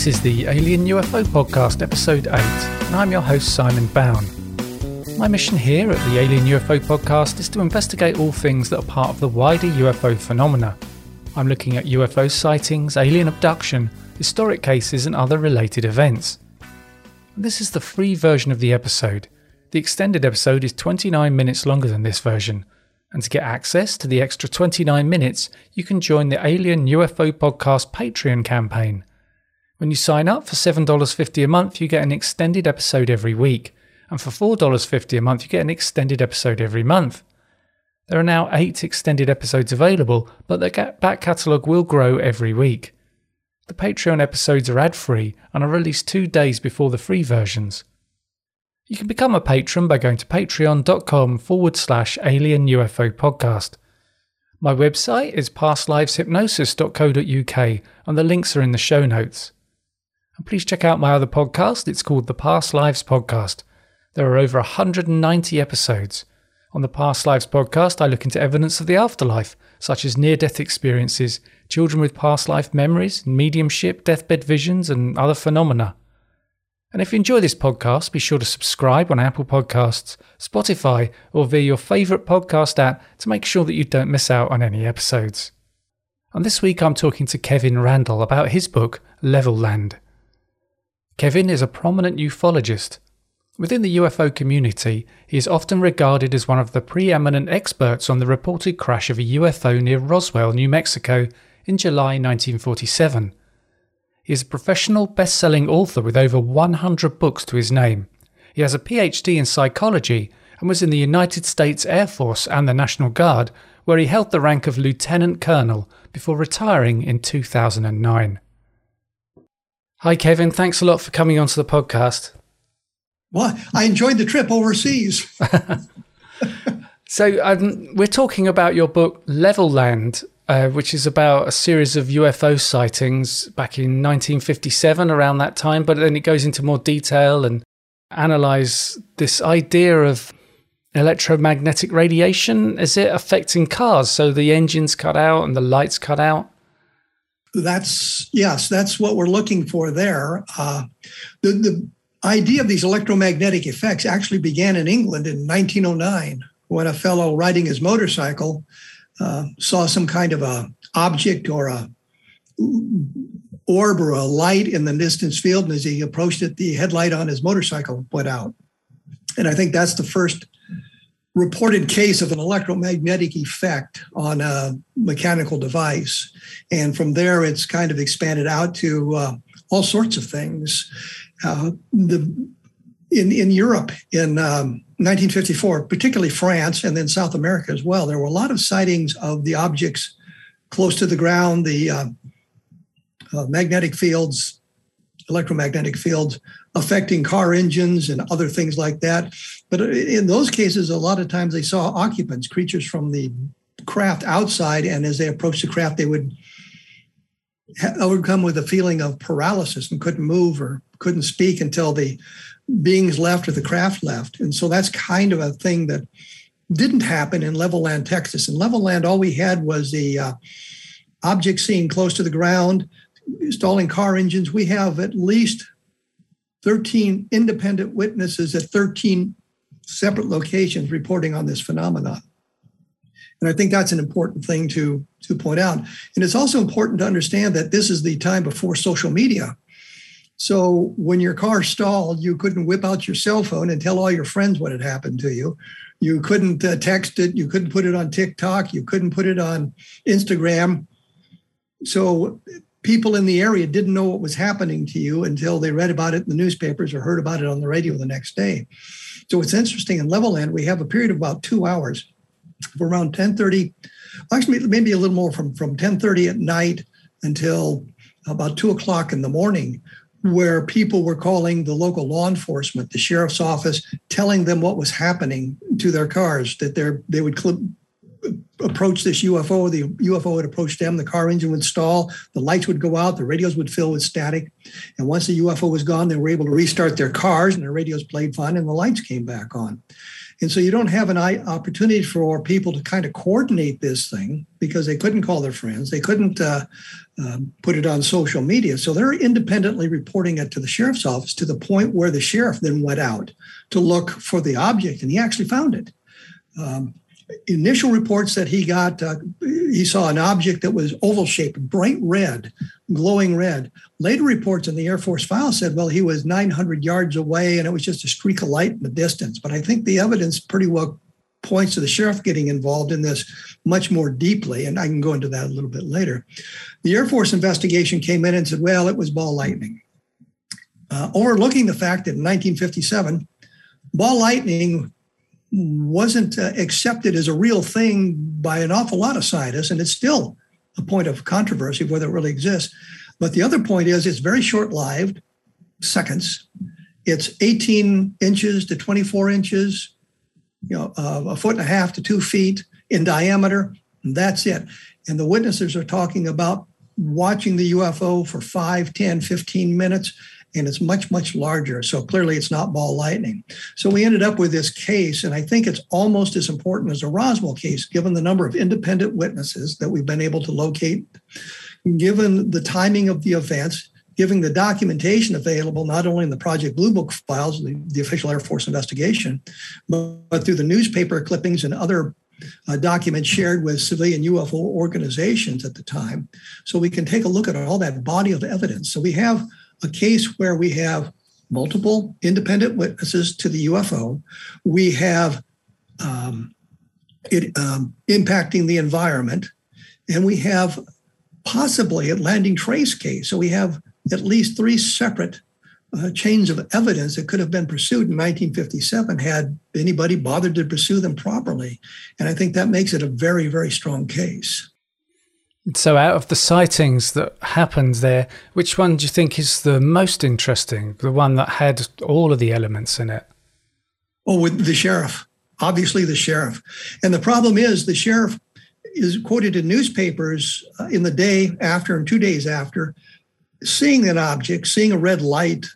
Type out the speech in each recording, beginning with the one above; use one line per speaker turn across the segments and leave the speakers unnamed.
This is the Alien UFO Podcast, Episode 8, and I'm your host, Simon Bown. My mission here at the Alien UFO Podcast is to investigate all things that are part of the wider UFO phenomena. I'm looking at UFO sightings, alien abduction, historic cases, and other related events. This is the free version of the episode. The extended episode is 29 minutes longer than this version. And to get access to the extra 29 minutes, you can join the Alien UFO Podcast Patreon campaign. When you sign up for $7.50 a month, you get an extended episode every week. And for $4.50 a month, you get an extended episode every month. There are now eight extended episodes available, but the back catalogue will grow every week. The Patreon episodes are ad free and are released two days before the free versions. You can become a patron by going to patreon.com forward slash alien UFO podcast. My website is pastliveshypnosis.co.uk and the links are in the show notes. And please check out my other podcast. It's called the Past Lives Podcast. There are over 190 episodes. On the Past Lives podcast, I look into evidence of the afterlife, such as near death experiences, children with past life memories, mediumship, deathbed visions, and other phenomena. And if you enjoy this podcast, be sure to subscribe on Apple Podcasts, Spotify, or via your favourite podcast app to make sure that you don't miss out on any episodes. And this week I'm talking to Kevin Randle about his book, Levelland. Kevin is a prominent ufologist. Within the UFO community, he is often regarded as one of the preeminent experts on the reported crash of a UFO near Roswell, New Mexico in July 1947. He is a professional best selling author with over 100 books to his name. He has a PhD in psychology and was in the United States Air Force and the National Guard, where he held the rank of Lieutenant Colonel before retiring in 2009. Hi, Kevin. Thanks a lot for coming onto the podcast.
Well, I enjoyed the trip overseas.
so, um, we're talking about your book, Levelland, uh, which is about a series of UFO sightings back in 1957, around that time. But then it goes into more detail and analyze this idea of electromagnetic radiation. Is it affecting cars? So the engines cut out and the lights cut out?
That's yes, that's what we're looking for there. Uh, the, the idea of these electromagnetic effects actually began in England in 1909 when a fellow riding his motorcycle uh, saw some kind of a object or a orb or a light in the distance field, and as he approached it, the headlight on his motorcycle went out. And I think that's the first reported case of an electromagnetic effect on a mechanical device. And from there, it's kind of expanded out to uh, all sorts of things. Uh, the in, in Europe in um, 1954, particularly France and then South America as well, there were a lot of sightings of the objects close to the ground, the uh, uh magnetic fields, electromagnetic fields affecting car engines and other things like that. But in those cases, a lot of times they saw occupants, creatures from the craft outside, and as they approached the craft, they would overcome with a feeling of paralysis and couldn't move or couldn't speak until the beings left or the craft left. And so that's kind of a thing that didn't happen in Levelland, Texas. In Levelland, all we had was the uh, object seen close to the ground, stalling car engines. We have at least 13 independent witnesses at 13 separate locations reporting on this phenomenon. And I think that's an important thing to, to point out. And it's also important to understand that this is the time before social media. So when your car stalled, you couldn't whip out your cell phone and tell all your friends what had happened to you. You couldn't uh, text it. You couldn't put it on TikTok. You couldn't put it on Instagram. So people in the area didn't know what was happening to you until they read about it in the newspapers or heard about it on the radio the next day. So it's interesting in Levelland, we have a period of about two hours from around 1030, actually maybe a little more from, from 1030 at night until about two o'clock in the morning, where people were calling the local law enforcement, the sheriff's office, telling them what was happening to their cars, that they they would approach this UFO, the UFO would approach them, the car engine would stall, the lights would go out, the radios would fill with static. And once the UFO was gone, they were able to restart their cars and their radios played fine and the lights came back on. And so you don't have an opportunity for people to kind of coordinate this thing because they couldn't call their friends. They couldn't uh, uh, put it on social media. So they're independently reporting it to the sheriff's office to the point where the sheriff then went out to look for the object and he actually found it. Um, initial reports that he got, uh, he saw an object that was oval shaped, bright red, glowing red. Later reports in the Air Force file said, well, he was 900 yards away and it was just a streak of light in the distance. But I think the evidence pretty well points to the sheriff getting involved in this much more deeply. And I can go into that a little bit later. The Air Force investigation came in and said, well, it was ball lightning. Uh, overlooking the fact that in 1957, ball lightning wasn't uh, accepted as a real thing by an awful lot of scientists, and it's still a point of controversy whether it really exists. But the other point is it's very short lived, seconds. It's 18 inches to 24 inches, you know, uh, a foot and a half to two feet in diameter. And that's it. And the witnesses are talking about watching the UFO for 5, 10, 15 minutes and it's much, much larger. So clearly it's not ball lightning. So we ended up with this case, and I think it's almost as important as the Roswell case, given the number of independent witnesses that we've been able to locate, given the timing of the events, given the documentation available not only in the Project Blue Book files, the, the official Air Force investigation, but, but through the newspaper clippings and other uh, documents shared with civilian UFO organizations at the time. So we can take a look at all that body of evidence. So we have a case where we have multiple independent witnesses to the UFO. We have um, it um, impacting the environment, and we have possibly a landing trace case. So we have at least three separate uh, chains of evidence that could have been pursued in 1957 had anybody bothered to pursue them properly. And I think that makes it a very, very strong case.
So, out of the sightings that happened there, which one do you think is the most interesting? The one that had all of the elements in it?
Oh, with the sheriff. Obviously, the sheriff. And the problem is, the sheriff is quoted in newspapers uh, in the day after and two days after seeing an object, seeing a red light,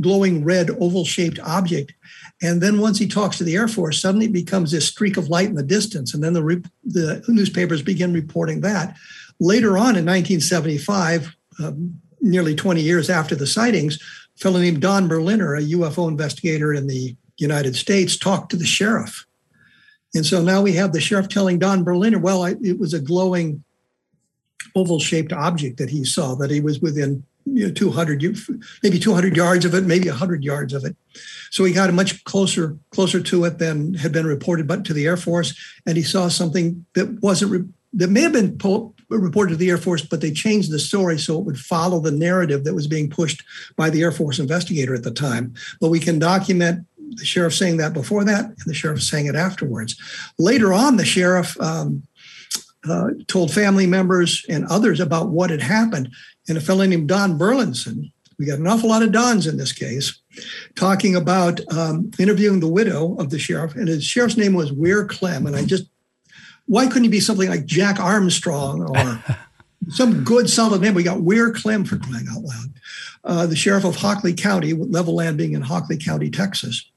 glowing red oval shaped object. And then once he talks to the Air Force, suddenly it becomes this streak of light in the distance. And then the, re- the newspapers begin reporting that. Later on in 1975, um, nearly 20 years after the sightings, a fellow named Don Berliner, a UFO investigator in the United States, talked to the sheriff. And so now we have the sheriff telling Don Berliner, well, I, it was a glowing oval shaped object that he saw, that he was within you know, 200, maybe 200 yards of it, maybe 100 yards of it. So he got much closer, closer to it than had been reported, but to the Air Force, and he saw something that wasn't re- that may have been po- reported to the Air Force, but they changed the story so it would follow the narrative that was being pushed by the Air Force investigator at the time. But we can document the sheriff saying that before that, and the sheriff saying it afterwards. Later on, the sheriff um, uh, told family members and others about what had happened. And a fellow named Don Burleson, we got an awful lot of Dons in this case, talking about um, interviewing the widow of the sheriff. And his sheriff's name was Weir Clem. And I just, why couldn't he be something like Jack Armstrong or some good solid name? We got Weir Clem for crying out loud. Uh, the sheriff of Hockley County, Levelland being in Hockley County, Texas.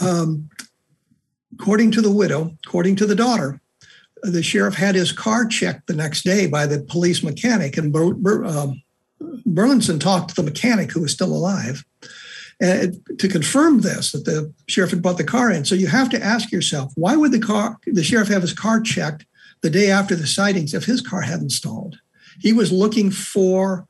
Um, according to the widow, according to the daughter, the sheriff had his car checked the next day by the police mechanic, and Ber- um, Burleson talked to the mechanic who was still alive. and to confirm this that the sheriff had brought the car in. So you have to ask yourself, why would the car the sheriff have his car checked the day after the sightings if his car hadn't stalled? He was looking for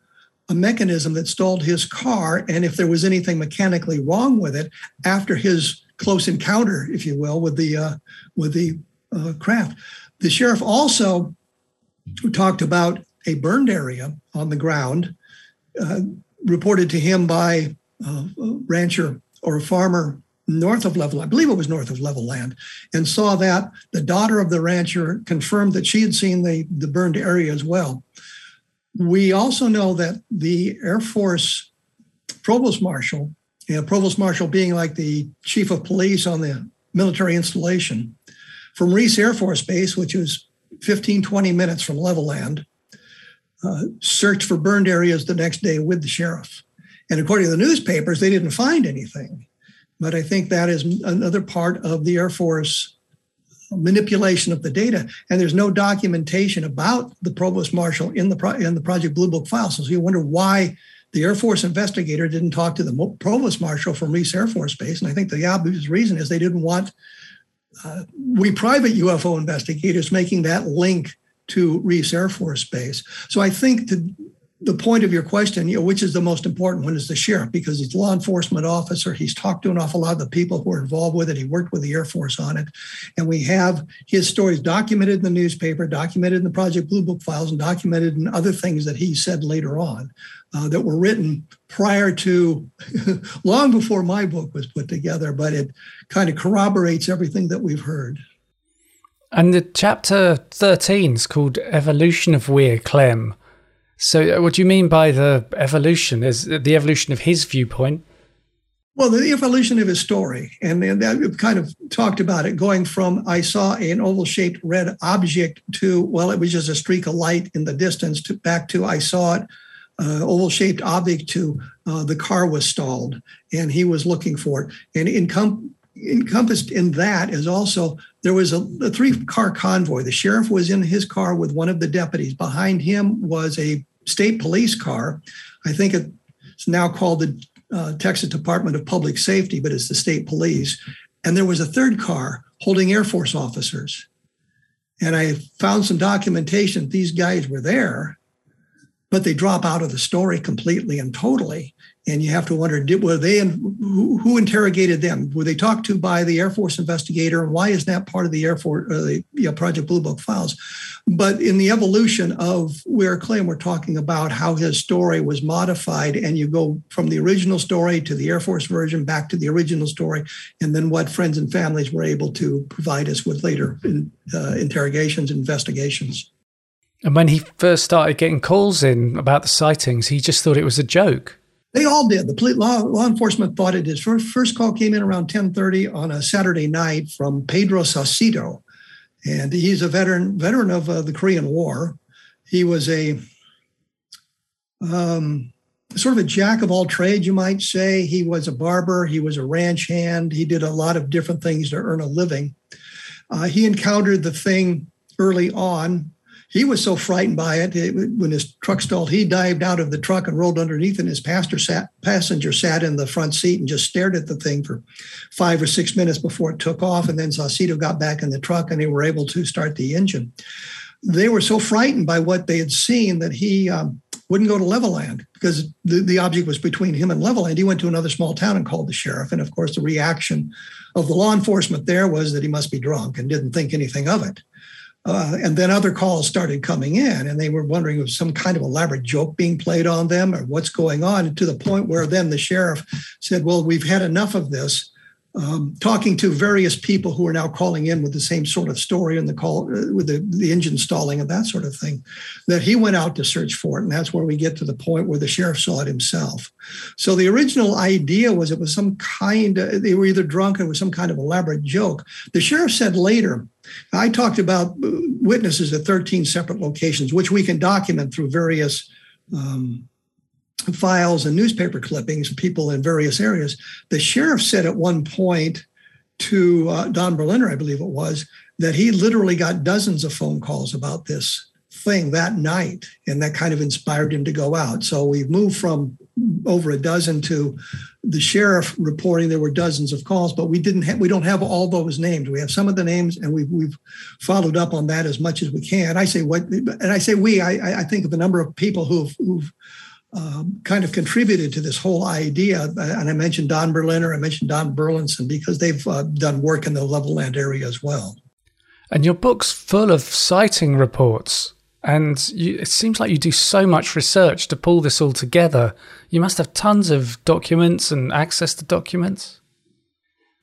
a mechanism that stalled his car, and if there was anything mechanically wrong with it after his close encounter, if you will, with the uh, with the uh, craft. The sheriff also talked about a burned area on the ground, uh, reported to him by uh, a rancher or a farmer north of level, I believe it was north of Levelland, and saw that the daughter of the rancher confirmed that she had seen the, the burned area as well. We also know that the Air Force provost marshal, provost marshal being like the chief of police on the military installation, from Reese Air Force Base, which was 15, 20 minutes from Levelland, uh, searched for burned areas the next day with the sheriff. And according to the newspapers, they didn't find anything. But I think that is another part of the Air Force manipulation of the data. And there's no documentation about the provost marshal in the pro- in the Project Blue Book files. So you wonder why the Air Force investigator didn't talk to the provost marshal from Reese Air Force Base. And I think the obvious reason is they didn't want uh, we private UFO investigators making that link to Reese Air Force Base. So I think the point of your question, you know, which is the most important one is the sheriff because he's a law enforcement officer. He's talked to an awful lot of the people who are involved with it. He worked with the Air Force on it. And we have his stories documented in the newspaper, documented in the Project Blue Book files, and documented in other things that he said later on uh, that were written prior to, long before my book was put together, but it kind of corroborates everything that we've heard.
And the chapter 13 is called Evolution of Weir Clem. So, uh, what do you mean by the evolution? Is the evolution of his viewpoint?
Well, the evolution of his story, and, and that kind of talked about it, going from I saw an oval-shaped red object to well, it was just a streak of light in the distance, to back to I saw it, uh, oval-shaped object to uh, the car was stalled, and he was looking for it, and encom- encompassed in that is also there was a, a three-car convoy. The sheriff was in his car with one of the deputies. Behind him was a state police car. I think it's now called the uh, Texas Department of Public Safety, but it's the state police. And there was a third car holding Air Force officers. And I found some documentation these guys were there, but they drop out of the story completely and totally. And you have to wonder did, were they who, who, interrogated them? Were they talked to by the air force investigator? And why is that part of the air force uh, the you know, project blue book files? But in the evolution of Weir Clem we're talking about how his story was modified and you go from the original story to the air force version back to the original story and then what friends and families were able to provide us with later in, uh, interrogations investigations
and when he first started getting calls in about the sightings he just thought it was a joke
they all did. The police, law, law enforcement thought it is. First, first call came in around 10:30 on a Saturday night from Pedro Saucedo, and he's a veteran veteran of uh, the Korean War. He was a um, sort of a jack of all trades, you might say. He was a barber. He was a ranch hand. He did a lot of different things to earn a living. Uh, he encountered the thing early on he was so frightened by it, it, when his truck stalled he dived out of the truck and rolled underneath and his sat, passenger sat in the front seat and just stared at the thing for five or six minutes before it took off and then Saucedo got back in the truck and they were able to start the engine they were so frightened by what they had seen that he um, wouldn't go to Levelland because the, the object was between him and Levelland. He went to another small town and called the sheriff. And of course, the reaction of the law enforcement there was that he must be drunk and didn't think anything of it. Uh, and then other calls started coming in, and they were wondering if some kind of elaborate joke being played on them or what's going on. to the point where then the sheriff said, Well, we've had enough of this um, talking to various people who are now calling in with the same sort of story and the call uh, with the, the engine stalling and that sort of thing, that he went out to search for it. And that's where we get to the point where the sheriff saw it himself. So the original idea was it was some kind of, they were either drunk or it was some kind of elaborate joke. The sheriff said later, I talked about uh, witnesses at 13 separate locations, which we can document through various um, files and newspaper clippings, people in various areas. The sheriff said at one point to uh, Don Berliner, I believe it was, that he literally got dozens of phone calls about this thing that night, and that kind of inspired him to go out. So we've moved from over a dozen to the sheriff reporting there were dozens of calls, but we didn't have we don't have all those names. We have some of the names, and we've we've followed up on that as much as we can. I say what, and I say we. I, I think of a number of people who've who've um, kind of contributed to this whole idea. And I mentioned Don Berliner, I mentioned Don Burleson because they've uh, done work in the Levelland area as well.
And your book's full of sighting reports. And you, it seems like you do so much research to pull this all together. You must have tons of documents and access to documents.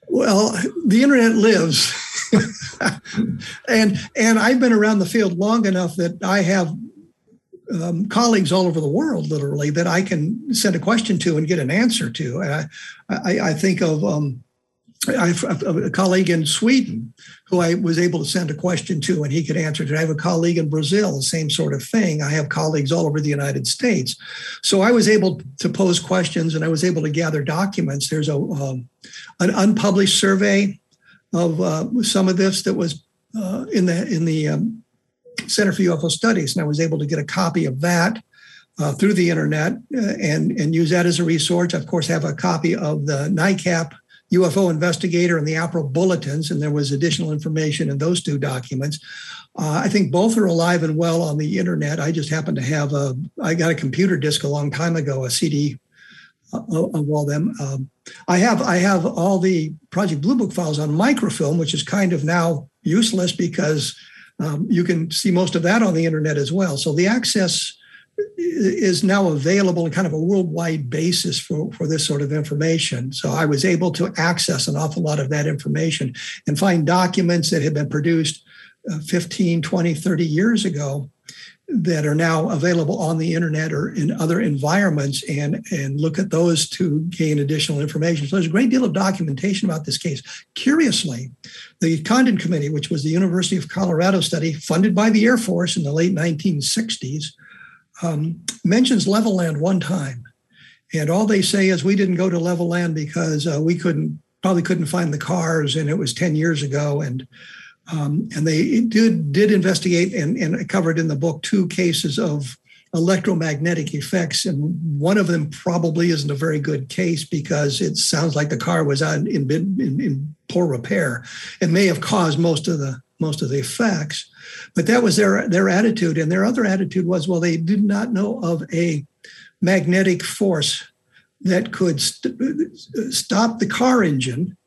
Well, the internet lives, and and I've been around the field long enough that I have um, colleagues all over the world, literally, that I can send a question to and get an answer to. I, I, I, think of um, I have a colleague in Sweden who I was able to send a question to and he could answer it. I have a colleague in Brazil, the same sort of thing. I have colleagues all over the United States. So I was able to pose questions and I was able to gather documents. There's a um, an unpublished survey of uh, some of this that was uh, in the in the um, Center for UFO Studies, and I was able to get a copy of that uh, through the internet uh, and and use that as a resource. Of course, have a copy of the NICAP UFO Investigator and the APRO bulletins, and there was additional information in those two documents. Uh, I think both are alive and well on the internet. I just happen to have a. I got a computer disk a long time ago, a CD uh, of all them. Um, I have I have all the Project Blue Book files on microfilm, which is kind of now useless because um, you can see most of that on the internet as well. So the access is now available in kind of a worldwide basis for, for this sort of information. So I was able to access an awful lot of that information and find documents that had been produced uh, 15, 20, 30 years ago that are now available on the internet or in other environments and, and look at those to gain additional information. So there's a great deal of documentation about this case. Curiously, the Condon Committee, which was the University of Colorado study funded by the Air Force in the late 1960s, um, mentions Levelland one time. And all they say is we didn't go to Levelland because uh, we couldn't, probably couldn't find the cars and it was 10 years ago. And um, and they did did investigate and, and covered in the book two cases of electromagnetic effects, and one of them probably isn't a very good case because it sounds like the car was on, in, in, in poor repair. It may have caused most of the most of the effects, but that was their their attitude. And their other attitude was, well, they did not know of a magnetic force that could st- stop the car engine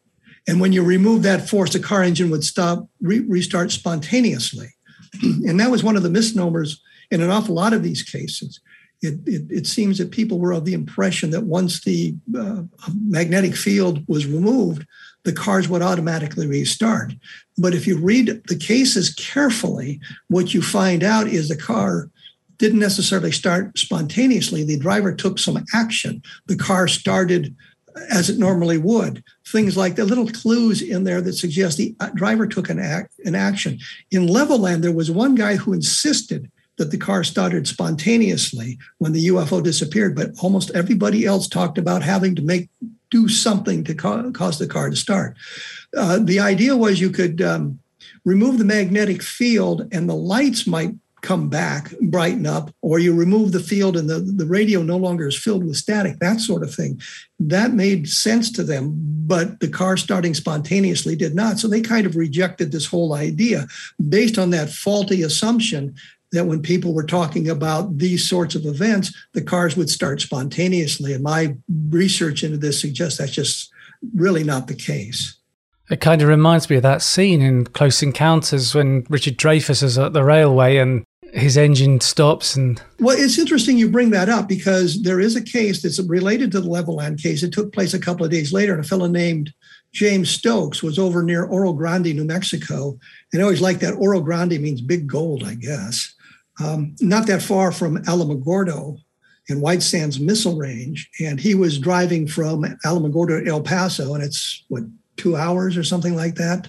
and when you remove that force, the car engine would stop, re- restart spontaneously. and that was one of the misnomers in an awful lot of these cases. It, it, it seems that people were of the impression that once the uh, magnetic field was removed, the cars would automatically restart. But if you read the cases carefully, what you find out is the car didn't necessarily start spontaneously. The driver took some action. The car started as it normally would. Things like the little clues in there that suggest the driver took an, act, an action. In Levelland, there was one guy who insisted that the car started spontaneously when the UFO disappeared, but almost everybody else talked about having to make do something to ca- cause the car to start. Uh, the idea was you could um, remove the magnetic field and the lights might come back, brighten up, or you remove the field and the, the radio no longer is filled with static, that sort of thing. That made sense to them, but the car starting spontaneously did not. So they kind of rejected this whole idea based on that faulty assumption that when people were talking about these sorts of events, the cars would start spontaneously. And my research into this suggests that's just really not the case.
It kind of reminds me of that scene in Close Encounters when Richard Dreyfuss is at the railway and his engine stops and
well it's interesting you bring that up because there is a case that's related to the levelland case it took place a couple of days later and a fellow named james stokes was over near oro grande new mexico and i always like that oro grande means big gold i guess um, not that far from alamogordo in white sands missile range and he was driving from alamogordo to el paso and it's what two hours or something like that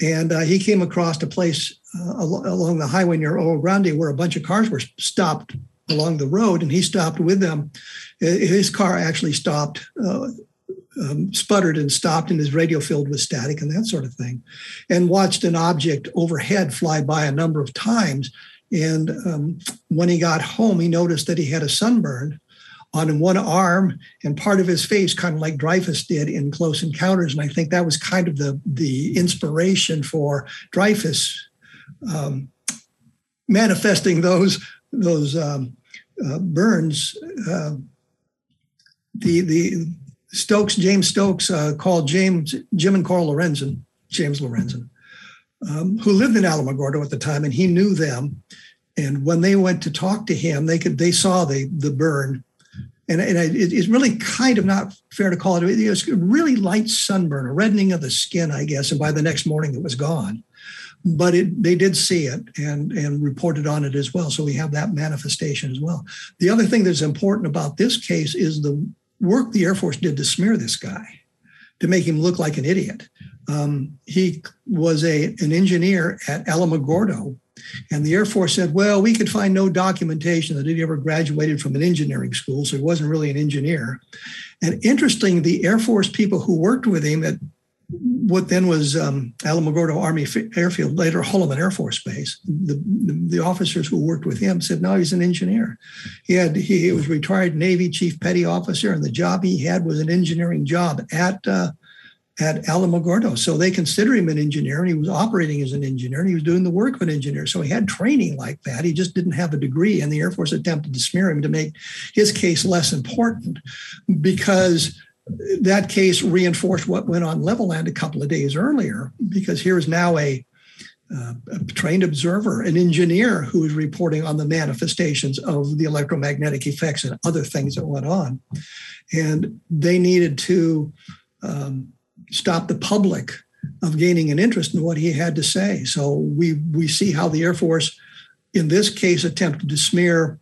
and uh, he came across a place uh, along the highway near Oro Grande where a bunch of cars were stopped along the road, and he stopped with them. His car actually stopped, uh, um, sputtered and stopped, and his radio filled with static and that sort of thing, and watched an object overhead fly by a number of times. And um, when he got home, he noticed that he had a sunburn on one arm and part of his face, kind of like Dreyfuss did in Close Encounters. And I think that was kind of the the inspiration for Dreyfuss um, manifesting those those um, uh, burns. Uh, the the Stokes James Stokes uh, called James Jim and Coral Lorenzen James Lorenzen, um, who lived in Alamogordo at the time, and he knew them. And when they went to talk to him, they could they saw the the burn, and, and it, it's really kind of not fair to call it. It was really light sunburn, a reddening of the skin, I guess. And by the next morning, it was gone. But it, they did see it and and reported on it as well. So we have that manifestation as well. The other thing that's important about this case is the work the Air Force did to smear this guy, to make him look like an idiot. Um, he was a an engineer at Alamogordo and the Air Force said, well, we could find no documentation that he ever graduated from an engineering school, so he wasn't really an engineer. And interesting, the Air Force people who worked with him at what then was um, Alamogordo Army Airfield, later Holloman Air Force Base, the, the, the, officers who worked with him said, no, he's an engineer. He had he, was retired Navy Chief Petty Officer, and the job he had was an engineering job at uh, at Alamogordo. So they consider him an engineer and he was operating as an engineer and he was doing the work of an engineer. So he had training like that. He just didn't have a degree. And the Air Force attempted to smear him to make his case less important because that case reinforced what went on Levelland a couple of days earlier, because here is now a, uh, a trained observer, an engineer who is reporting on the manifestations of the electromagnetic effects and other things that went on. And they needed to um, stop the public of gaining an interest in what he had to say. So we we see how the Air Force, in this case, attempted to smear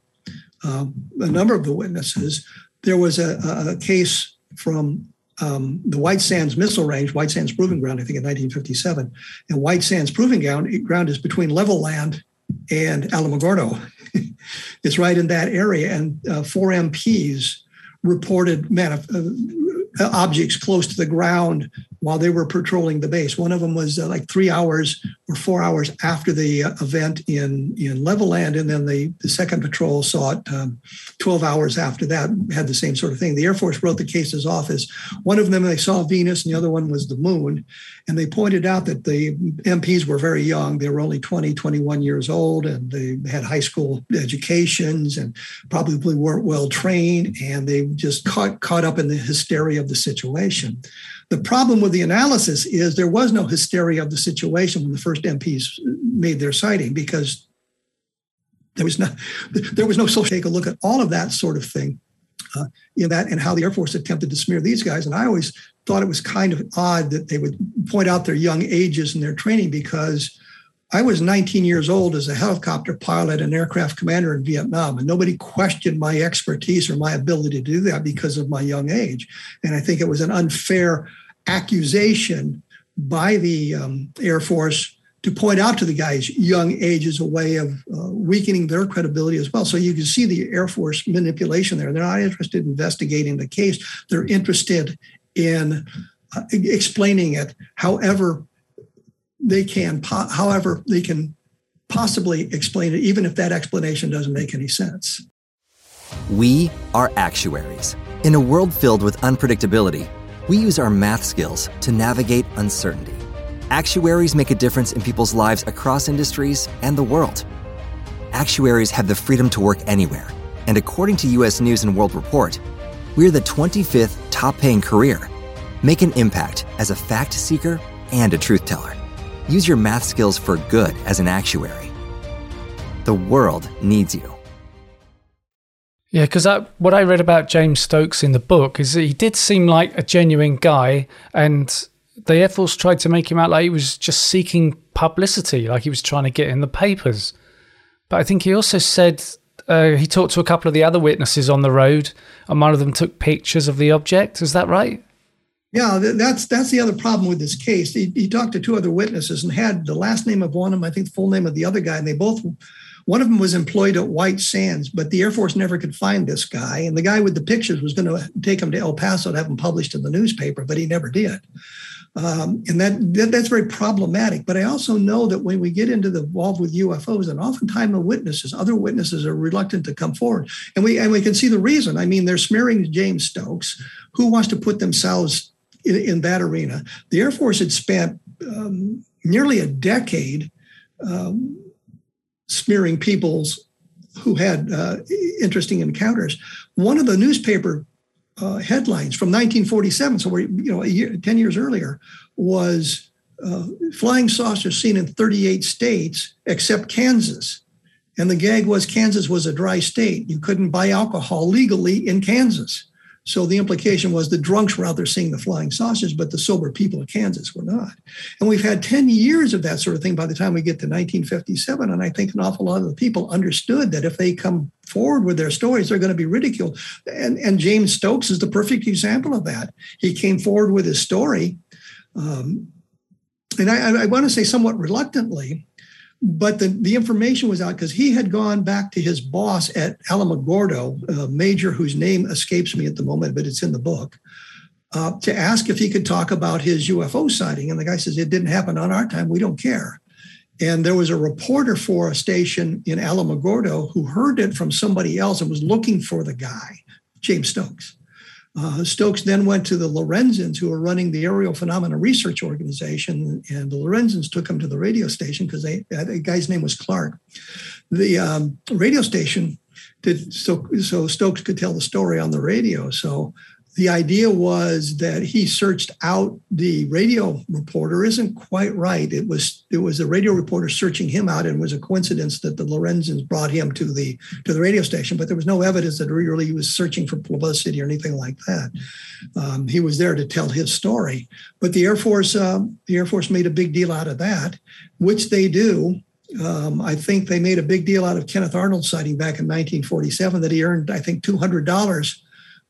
um, a number of the witnesses. There was a, a case from um, the White Sands Missile Range, White Sands Proving Ground, I think in 1957. And White Sands Proving Ground, ground is between Levelland and Alamogordo. it's right in that area. And uh, four MPs reported manif- uh, objects close to the ground while they were patrolling the base. One of them was uh, like three hours or four hours after the uh, event in in Levelland, and then the, the second patrol saw it um, 12 hours after that. Had the same sort of thing. The Air Force wrote the cases off as one of them they saw Venus, and the other one was the moon. And they pointed out that the MPs were very young. They were only 20, 21 years old, and they had high school educations and probably weren't well trained, and they just caught caught up in the hysteria of the situation. The problem with the analysis is there was no hysteria of the situation when the first MPs made their sighting because there was no there was no social take a look at all of that sort of thing uh, in that and how the Air Force attempted to smear these guys. And I always thought it was kind of odd that they would point out their young ages and their training because I was 19 years old as a helicopter pilot and aircraft commander in Vietnam, and nobody questioned my expertise or my ability to do that because of my young age. And I think it was an unfair accusation by the um, Air Force to point out to the guys young age as a way of uh, weakening their credibility as well. So you can see the Air Force manipulation there. They're not interested in investigating the case, they're interested in uh, explaining it. However, they can, however, they can possibly explain it, even if that explanation doesn't make any sense.
We are actuaries. In a world filled with unpredictability, we use our math skills to navigate uncertainty. Actuaries make a difference in people's lives across industries and the world. Actuaries have the freedom to work anywhere, and according to US News and World Report, we're the 25th top paying career. Make an impact as a fact seeker and a truth teller. Use your math skills for good as an actuary. The world needs you.
Yeah, because what I read about James Stokes in the book is that he did seem like a genuine guy, and the Air Force tried to make him out like he was just seeking publicity, like he was trying to get in the papers. But I think he also said uh, he talked to a couple of the other witnesses on the road, and one of them took pictures of the object. Is that right?
Yeah, that's that's the other problem with this case. He, he, talked to two other witnesses and had the last name of one of them, I think the full name of the other guy, and they both. One of them was employed at White Sands, but the Air Force never could find this guy. And the guy with the pictures was going to take him to El Paso to have him published in the newspaper, but he never did. Um, and that, that, that's very problematic. But I also know that when we get into the involved with UFOs, and oftentimes the witnesses, other witnesses are reluctant to come forward, and we and we can see the reason. I mean, they're smearing James Stokes. Who wants to put themselves in, in that arena? The Air Force had spent um, nearly a decade um, smearing people's who had uh, interesting encounters. One of the newspaper uh, headlines from 1947, so we're you know year, 10 years earlier, was uh, flying saucers seen in 38 states except Kansas. And the gag was Kansas was a dry state. You couldn't buy alcohol legally in Kansas. So the implication was the drunks were out there seeing the flying saucers, but the sober people of Kansas were not. And we've had 10 years of that sort of thing by the time we get to 1957. And I think an awful lot of the people understood that if they come forward with their stories, they're going to be ridiculed. And, and James Stokes is the perfect example of that. He came forward with his story. Um, and I, I want to say somewhat reluctantly, but the, the information was out because he had gone back to his boss at Alamogordo, a major whose name escapes me at the moment, but it's in the book, uh, to ask if he could talk about his UFO sighting. And the guy says, It didn't happen on our time. We don't care. And there was a reporter for a station in Alamogordo who heard it from somebody else and was looking for the guy, James Stokes. Uh, Stokes then went to the Lorenzens, who were running the Aerial Phenomena Research Organization, and the Lorenzens took him to the radio station because they the guy's name was Clark. The um, radio station did so so Stokes could tell the story on the radio. So the idea was that he searched out the radio reporter isn't quite right. It was it was the radio reporter searching him out, and it was a coincidence that the Lorenzens brought him to the to the radio station. But there was no evidence that really he was searching for publicity or anything like that. Um, he was there to tell his story. But the Air Force uh, the Air Force made a big deal out of that, which they do. Um, I think they made a big deal out of Kenneth Arnold's sighting back in 1947 that he earned, I think, two hundred dollars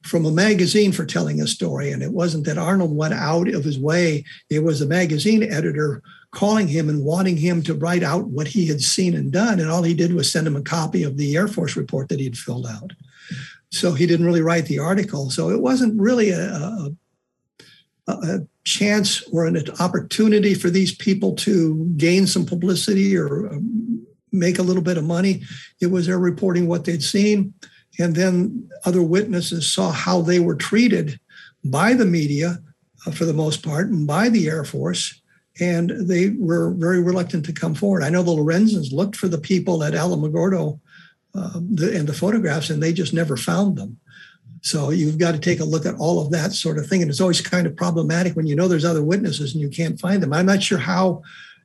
from a magazine for telling a story. And it wasn't that Arnold went out of his way, it was a magazine editor calling him and wanting him to write out what he had seen and done. And all he did was send him a copy of the Air Force report that he'd filled out. So he didn't really write the article. So it wasn't really a, a, a chance or an opportunity for these people to gain some publicity or um, make a little bit of money. It was their reporting what they'd seen and then other witnesses saw how they were treated by the media, uh, for the most part, and by the Air Force. And they were very reluctant to come forward. I know the Lorenzens looked for the people at Alamogordo uh, the, and the photographs, and they just never found them. So you've got to take a look at all of that sort of thing. And it's always kind of problematic when you know there's other witnesses and you can't find them. I'm not sure how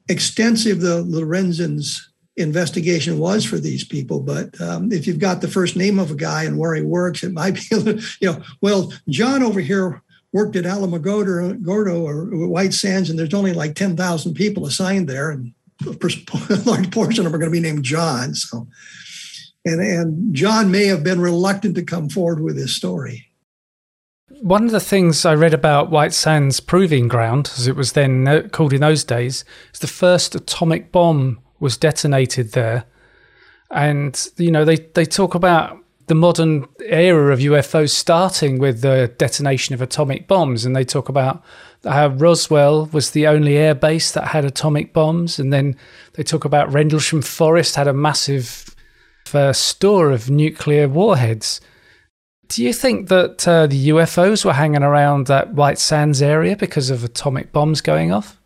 extensive the Lorenzens investigation was for these people. But um, if you've got the first name of a guy and where he works, it might be, you know, well, John over here worked at Alamogordo Gordo or White Sands, and there's only like 10,000 people assigned there, and a large portion of them are going to be named John. So, and, and John may have been reluctant to come forward with his story.
One of the things I read about White Sands Proving Ground, as it was then called in those days, is the first atomic bomb was detonated there. And, you know, they, they talk about the modern era of UFOs starting with the detonation of atomic bombs. And they talk about how Roswell was the only air base that had atomic bombs. And then they talk about Rendlesham Forest had a massive uh, store of nuclear warheads. Do you think that uh, the UFOs were hanging around that White Sands area because of atomic bombs going off?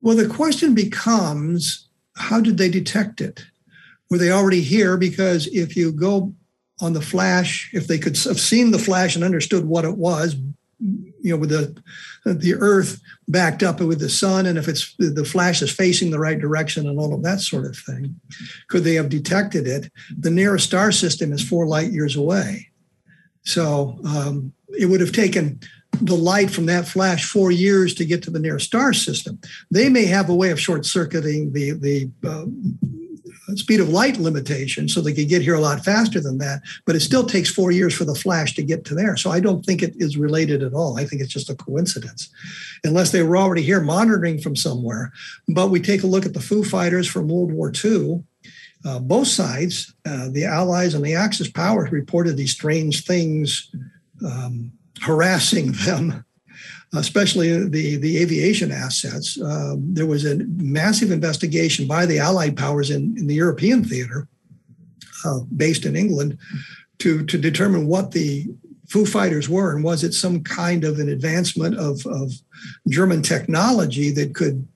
Well, the question becomes how did they detect it? Were they already here? Because if you go on the flash, if they could have seen the flash and understood what it was, you know, with the the Earth backed up with the sun, and if it's the flash is facing the right direction and all of that sort of thing, could they have detected it? The nearest star system is four light years away, so um, it would have taken the light from that flash four years to get to the nearest star system. They may have a way of short circuiting the the uh, speed of light limitation, so they could get here a lot faster than that. But it still takes four years for the flash to get to there. So I don't think it is related at all. I think it's just a coincidence, unless they were already here monitoring from somewhere. But we take a look at the Foo Fighters from World War II. Uh, both sides, uh, the Allies and the Axis powers, reported these strange things um, harassing them especially the, the aviation assets. Um, there was a massive investigation by the Allied powers in, in the European theater, uh, based in England, to, to determine what the Foo Fighters were and was it some kind of an advancement of, of German technology that could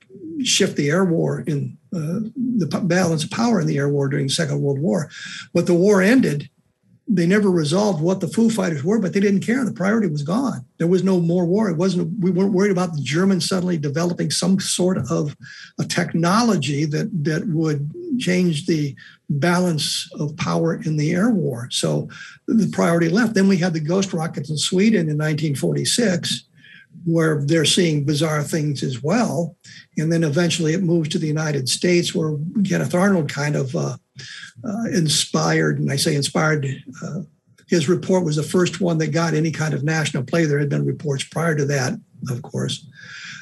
shift the air war in uh, the balance of power in the air war during the Second World War. But the war ended they never resolved what the Foo Fighters were, but they didn't care. The priority was gone. There was no more war. It wasn't. We weren't worried about the Germans suddenly developing some sort of a technology that that would change the balance of power in the air war. So the priority left. Then we had the ghost rockets in Sweden in 1946, where they're seeing bizarre things as well. And then eventually it moves to the United States, where Kenneth Arnold kind of uh, uh, inspired, and I say inspired, uh, his report was the first one that got any kind of national play. There had been reports prior to that, of course.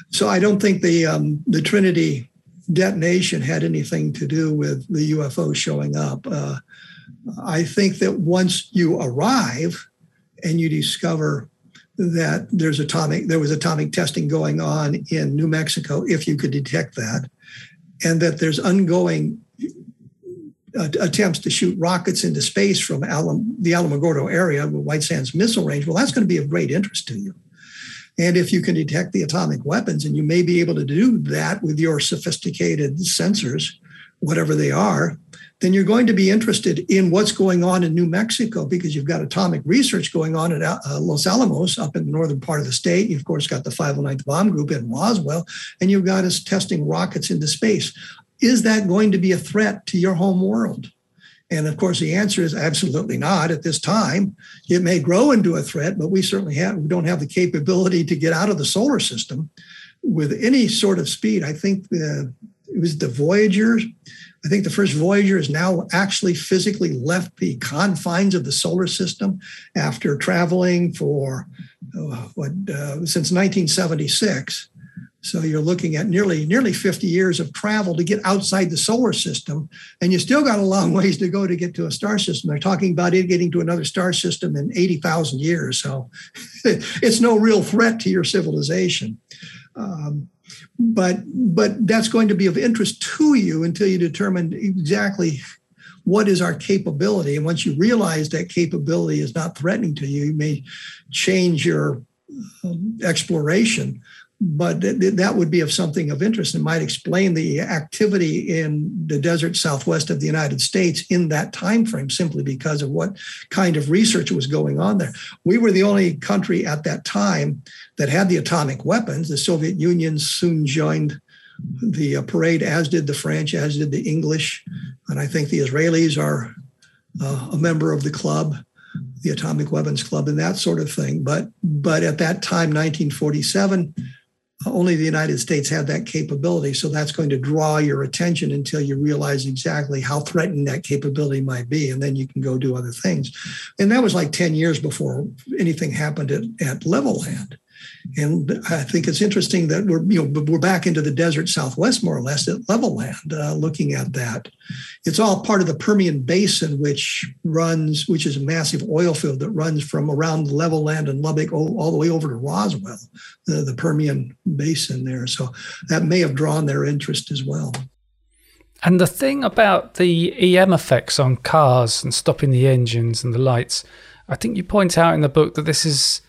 So I don't think the um, the Trinity detonation had anything to do with the UFO showing up. Uh, I think that once you arrive and you discover that there's atomic there was atomic testing going on in New Mexico, if you could detect that, and that there's ongoing uh, attempts to shoot rockets into space from Alam, the Alamogordo area, the White Sands Missile Range, well, that's going to be of great interest to you. And if you can detect the atomic weapons, and you may be able to do that with your sophisticated sensors, whatever they are, then you're going to be interested in what's going on in New Mexico because you've got atomic research going on at uh, Los Alamos up in the northern part of the state. You've, of course, got the 509th Bomb Group in Roswell, and you've got us testing rockets into space is that going to be a threat to your home world? And of course, the answer is absolutely not at this time. It may grow into a threat, but we certainly have, we don't have the capability to get out of the solar system with any sort of speed. I think the, it was the Voyager. I think the first Voyager has now actually physically left the confines of the solar system after traveling for uh, what uh, since 1976. So you're looking at nearly nearly 50 years of travel to get outside the solar system, and you still got a long ways to go to get to a star system. They're talking about it getting to another star system in 80,000 years. So it's no real threat to your civilization. Um, but but that's going to be of interest to you until you determine exactly what is our capability. And once you realize that capability is not threatening to you, you may change your um, exploration but th- that would be of something of interest and might explain the activity in the desert southwest of the United States in that time frame simply because of what kind of research was going on there. We were the only country at that time that had the atomic weapons. The Soviet Union soon joined the uh, parade, as did the French, as did the English, and I think the Israelis are uh, a member of the club the atomic weapons club and that sort of thing but but at that time 1947 only the United States had that capability. So that's going to draw your attention until you realize exactly how threatened that capability might be. And then you can go do other things. And that was like 10 years before anything happened at, at Levelland. And I think it's interesting that we're you know we're back into the desert Southwest more or less at Levelland, uh, looking at that. It's all part of the Permian Basin, which runs, which is a massive oil field that runs from around Levelland and Lubbock all, all the way over to Roswell, the, the Permian Basin there. So that may have drawn their interest as well.
And the thing about the EM effects on cars and stopping the engines and the lights, I think you point out in the book that this is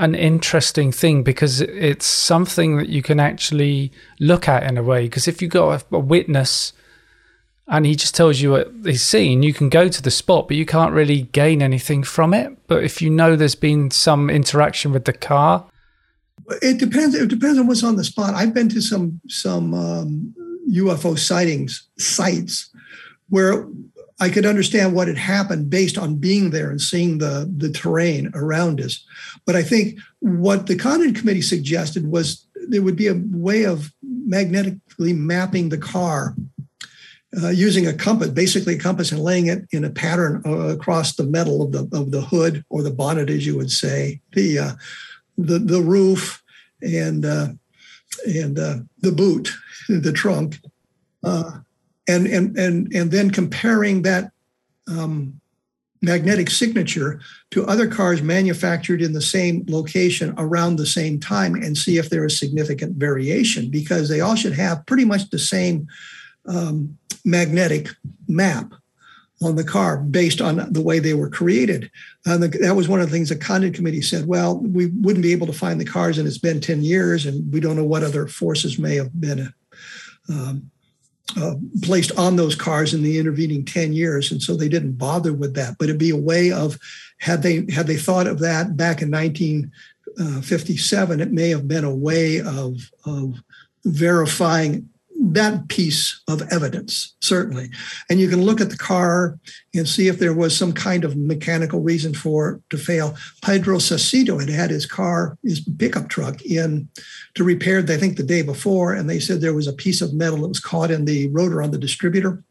an interesting thing because it's something that you can actually look at in a way. Because if you've got a, a witness and he just tells you what he's seen, you can go to the spot, but you can't really gain anything from it. But if you know there's been some interaction with the car,
it depends. It depends on what's on the spot. I've been to some some um, UFO sightings sites where I could understand what had happened based on being there and seeing the, the terrain around us. But I think what the Condon Committee suggested was there would be a way of magnetically mapping the car uh, using a compass, basically a compass, and laying it in a pattern uh, across the metal of the of the hood or the bonnet, as you would say, the uh, the the roof, and uh, and uh, the boot, the trunk. And and and and then comparing that um, magnetic signature to other cars manufactured in the same location around the same time and see if there is significant variation because they all should have pretty much the same um, magnetic map on the car based on the way they were created. And the, that was one of the things the Condon Committee said, well, we wouldn't be able to find the cars and it's been 10 years and we don't know what other forces may have been um, uh, placed on those cars in the intervening 10 years. And so they didn't bother with that, but it'd be a way of, had they, had they thought of that back in 1957, it may have been a way of, of verifying that piece of evidence, certainly. And you can look at the car and see if there was some kind of mechanical reason for to fail. Pedro Saucedo had had his car, his pickup truck, in to repair, I think, the day before, and they said there was a piece of metal that was caught in the rotor on the distributor.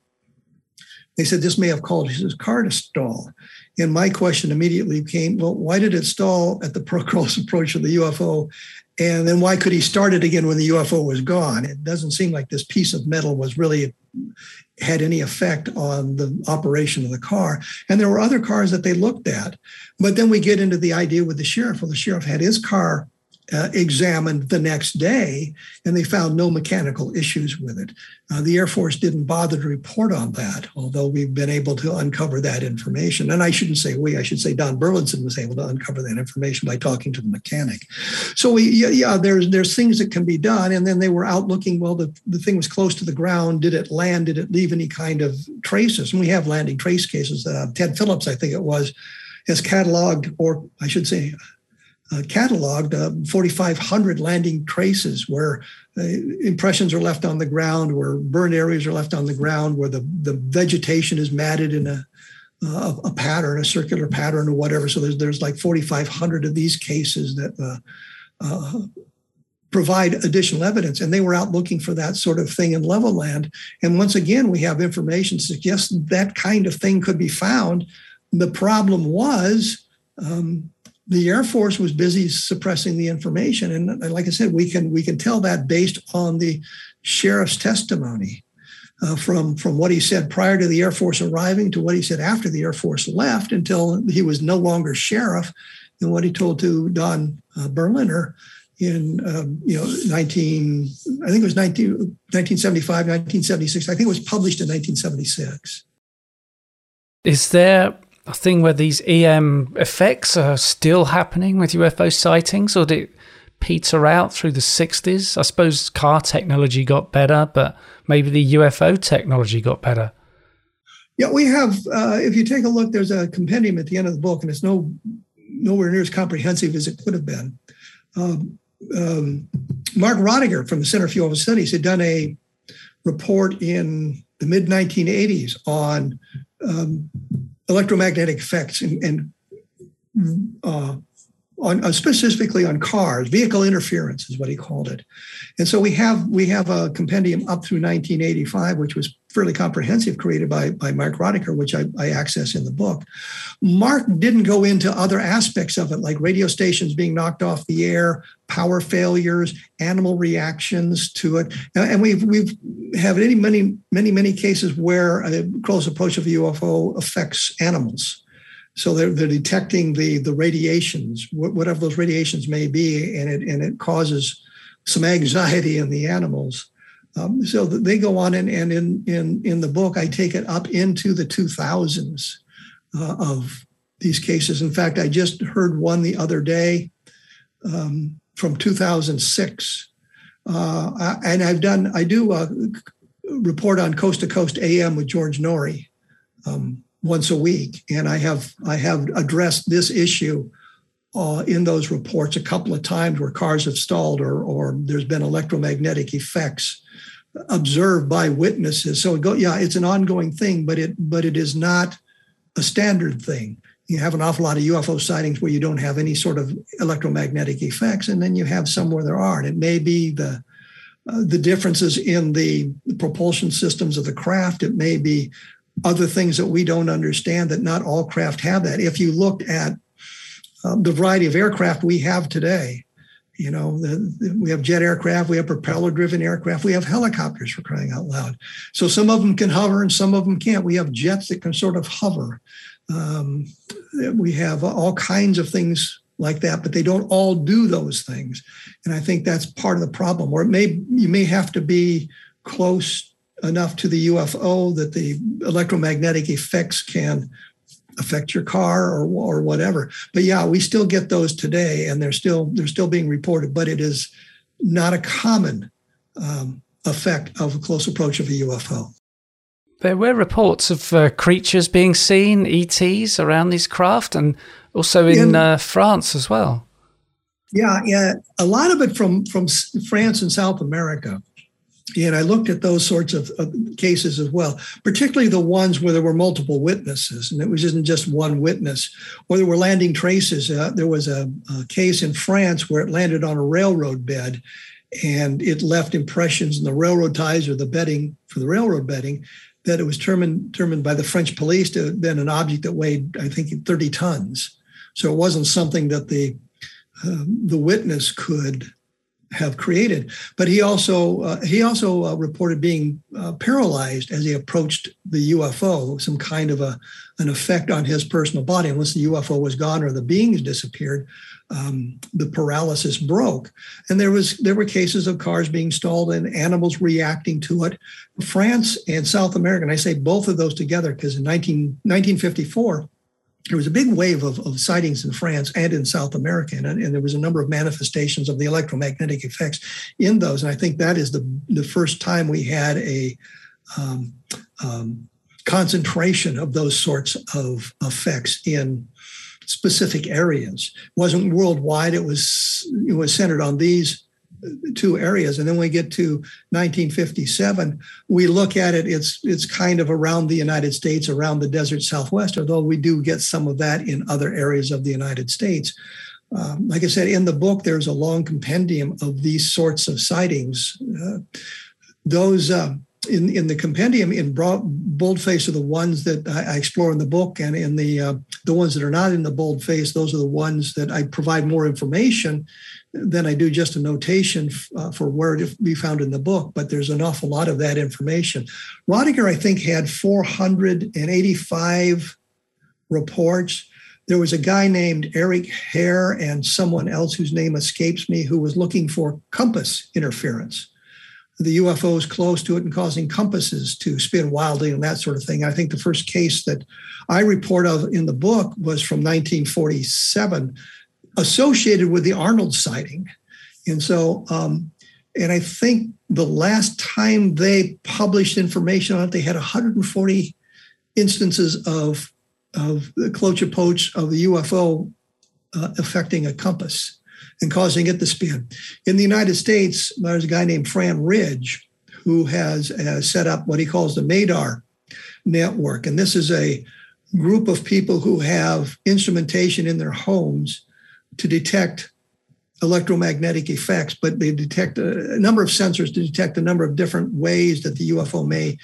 They said this may have caused his car to stall. And my question immediately came, well, why did it stall at the close approach of the UFO and then why could he start it again when the UFO was gone? It doesn't seem like this piece of metal was really had any effect on the operation of the car. And there were other cars that they looked at. But then we get into the idea with the sheriff. Well, the sheriff had his car uh, examined the next day, and they found no mechanical issues with it. Uh, the Air Force didn't bother to report on that, although we've been able to uncover that information. And I shouldn't say we, I should say Don Burleson was able to uncover that information by talking to the mechanic. So we, yeah, yeah, there's there's things that can be done. And then they were out looking. Well, the, the thing was close to the ground. Did it land? Did it leave any kind of traces? And we have landing trace cases. Uh, Ted Phillips, I think it was, has cataloged, or I should say, uh, cataloged uh, 4,500 landing traces where uh, impressions are left on the ground, where burned areas are left on the ground, where the, the vegetation is matted in a, uh, a pattern, a circular pattern or whatever. So there's, there's like 4,500 of these cases that uh, uh, provide additional evidence. And they were out looking for that sort of thing in Levelland. And once again, we have information suggests that kind of thing could be found. The problem was um, the Air Force was busy suppressing the information, and like I said, we can we can tell that based on the sheriff's testimony. Uh, from from what he said prior to the Air Force arriving to what he said after the Air Force left until he was no longer sheriff, and what he told to Don uh, Berliner in um, you know 19 I think it was 19, 1975 1976 I think it was published in 1976.
Is there a thing where these EM effects are still happening with UFO sightings, or did it peter out through the 60s? I suppose car technology got better, but maybe the UFO technology got better.
Yeah, we have. Uh, if you take a look, there's a compendium at the end of the book, and it's no nowhere near as comprehensive as it could have been. Um, um, Mark Rodeghier from the Center for UFO Studies had done a report in the mid 1980s on um, electromagnetic effects and, and uh, on, uh, specifically on cars, vehicle interference is what he called it. And so we have we have a compendium up through 1985, which was fairly comprehensive, created by, by Mark Rodeghier, which I, I access in the book. Mark didn't go into other aspects of it, like radio stations being knocked off the air, power failures, animal reactions to it. And we've we've have many, many, many, many cases where a close approach of a UFO affects animals. So they're, they're detecting the the radiations, whatever those radiations may be, and it and it causes some anxiety in the animals. Um, so they go on, and, and in in in the book, I take it up into the 2000s uh, of these cases. In fact, I just heard one the other day um, from 2006, uh, and I've done I do a report on Coast to Coast AM with George Noory. Um, once a week, and I have I have addressed this issue uh, in those reports a couple of times where cars have stalled or or there's been electromagnetic effects observed by witnesses. So it go, yeah, it's an ongoing thing, but it but it is not a standard thing. You have an awful lot of UFO sightings where you don't have any sort of electromagnetic effects, and then you have some where there are. And it may be the uh, the differences in the propulsion systems of the craft. It may be other things that we don't understand that not all craft have that. If you looked at um, the variety of aircraft we have today, you know, the, the, we have jet aircraft, we have propeller driven aircraft, we have helicopters for crying out loud. So some of them can hover and some of them can't. We have jets that can sort of hover. Um, we have all kinds of things like that, but they don't all do those things. And I think that's part of the problem. Or it may you may have to be close enough to the UFO that the electromagnetic effects can affect your car or or whatever. But yeah, we still get those today, and they're still they're still being reported. But it is not a common um, effect of a close approach of a UFO.
There were reports of uh, creatures being seen, ETs, around these craft, and also in, in uh, France as well.
Yeah, yeah, a lot of it from from France and South America. And I looked at those sorts of, cases as well, particularly the ones where there were multiple witnesses and it was not just one witness, or there were landing traces. Uh, there was a, a, case in France where it landed on a railroad bed and it left impressions in the railroad ties or the bedding for the railroad bedding that it was determined, determined by the French police to have been an object that weighed, I think, 30 tons. So it wasn't something that the uh, the witness could have created. But he also uh, he also uh, reported being uh, paralyzed as he approached the UFO, some kind of a an effect on his personal body. Once the UFO was gone or the beings disappeared, um, the paralysis broke. And there was there were cases of cars being stalled and animals reacting to it. France and South America, and I say both of those together because in 19, 1954 there was a big wave of, of sightings in France and in South America, and, and, there was a number of manifestations of the electromagnetic effects in those. And I think that is the, the first time we had a um, um, concentration of those sorts of effects in specific areas. It wasn't worldwide; it was it was centered on these two areas. And then we get to 1957, we look at it, it's it's kind of around the United States, around the desert Southwest, although we do get some of that in other areas of the United States. Um, like I said, in the book, there's a long compendium of these sorts of sightings. Uh, those uh, in in the compendium in broad, boldface are the ones that I, I, explore in the book, and in the uh, the ones that are not in the boldface, those are the ones that I provide more information than I do just a notation uh, for where it be found in the book. But there's an awful lot of that information. Rodeghier, I think, had 485 reports. There was a guy named Eric Hare and someone else whose name escapes me who was looking for compass interference the UFOs close to it and causing compasses to spin wildly and that sort of thing. I think the first case that I report of in the book was from 1947, associated with the Arnold sighting. And so, um, and I think the last time they published information on it, they had 140 instances of of the cloche of the UFO uh, affecting a compass and causing it to spin. In the United States, there's a guy named Fran Ridge who has, has set up what he calls the MADAR network. And this is a group of people who have instrumentation in their homes to detect electromagnetic effects, but they detect a, a number of sensors to detect a number of different ways that the UFO may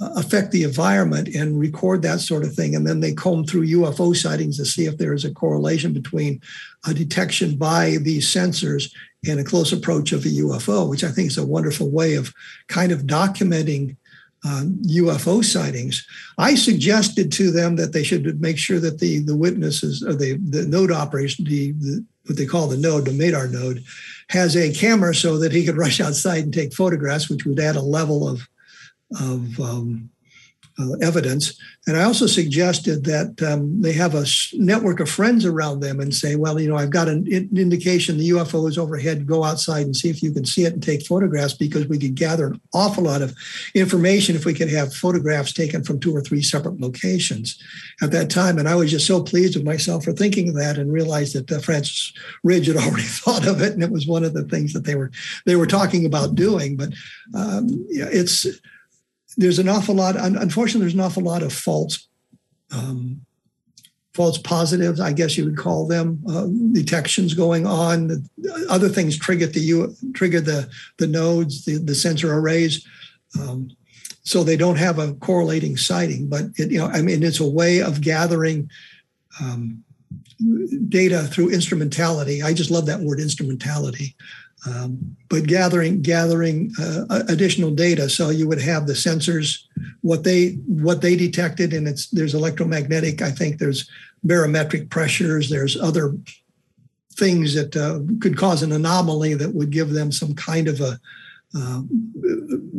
uh, affect the environment and record that sort of thing. And then they comb through UFO sightings to see if there is a correlation between a detection by these sensors and a close approach of a UFO, which I think is a wonderful way of kind of documenting um, UFO sightings. I suggested to them that they should make sure that the the witnesses or the the node operation, the, the what they call the node, the MADAR node, has a camera so that he could rush outside and take photographs, which would add a level of of um, uh, evidence. And I also suggested that um, they have a network of friends around them and say, well, you know, I've got an indication the UFO is overhead. Go outside and see if you can see it and take photographs because we could gather an awful lot of information if we could have photographs taken from two or three separate locations at that time. And I was just so pleased with myself for thinking of that and realized that uh, Francis Ridge had already thought of it, and it was one of the things that they were they were talking about doing. But um, it's there's an awful lot. Unfortunately, there's an awful lot of false, um, false positives, I guess you would call them, uh, detections going on. Other things trigger the trigger the the nodes, the, the sensor arrays. Um, so they don't have a correlating sighting, but it, you know, I mean, it's a way of gathering um, data through instrumentality. I just love that word instrumentality. Um, but gathering gathering uh, additional data, so you would have the sensors, what they what they detected, and it's there's electromagnetic. I think there's barometric pressures. There's other things that uh, could cause an anomaly that would give them some kind of a uh,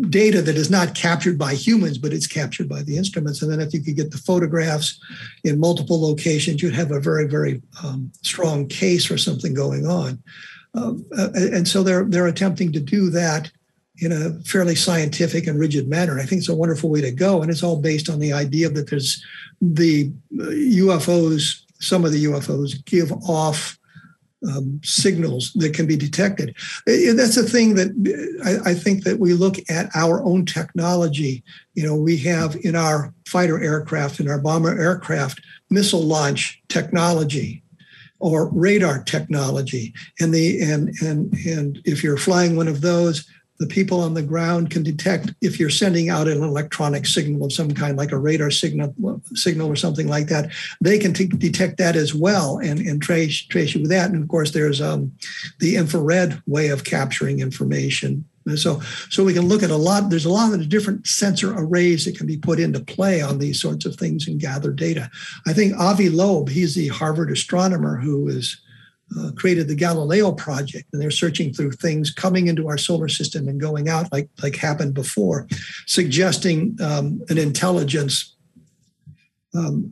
data that is not captured by humans, but it's captured by the instruments. And then if you could get the photographs in multiple locations, you'd have a very, very um, strong case for something going on. Uh, and so they're they're attempting to do that in a fairly scientific and rigid manner. And I think it's a wonderful way to go. And it's all based on the idea that there's the UFOs. Some of the UFOs give off um, signals that can be detected. That's a thing that I, I, think that we look at our own technology. You know, we have in our fighter aircraft, in our bomber aircraft, missile launch technology or radar technology. And the and and and if you're flying one of those, the people on the ground can detect if you're sending out an electronic signal of some kind, like a radar signal, signal or something like that. They can t- detect that as well and, and trace trace you with that. And of course, there's um, the infrared way of capturing information. So, so we can look at a lot. There's a lot of different sensor arrays that can be put into play on these sorts of things and gather data. I think Avi Loeb, he's the Harvard astronomer who uh, created the Galileo project, and they're searching through things coming into our solar system and going out, like like happened before, suggesting um, an intelligence um,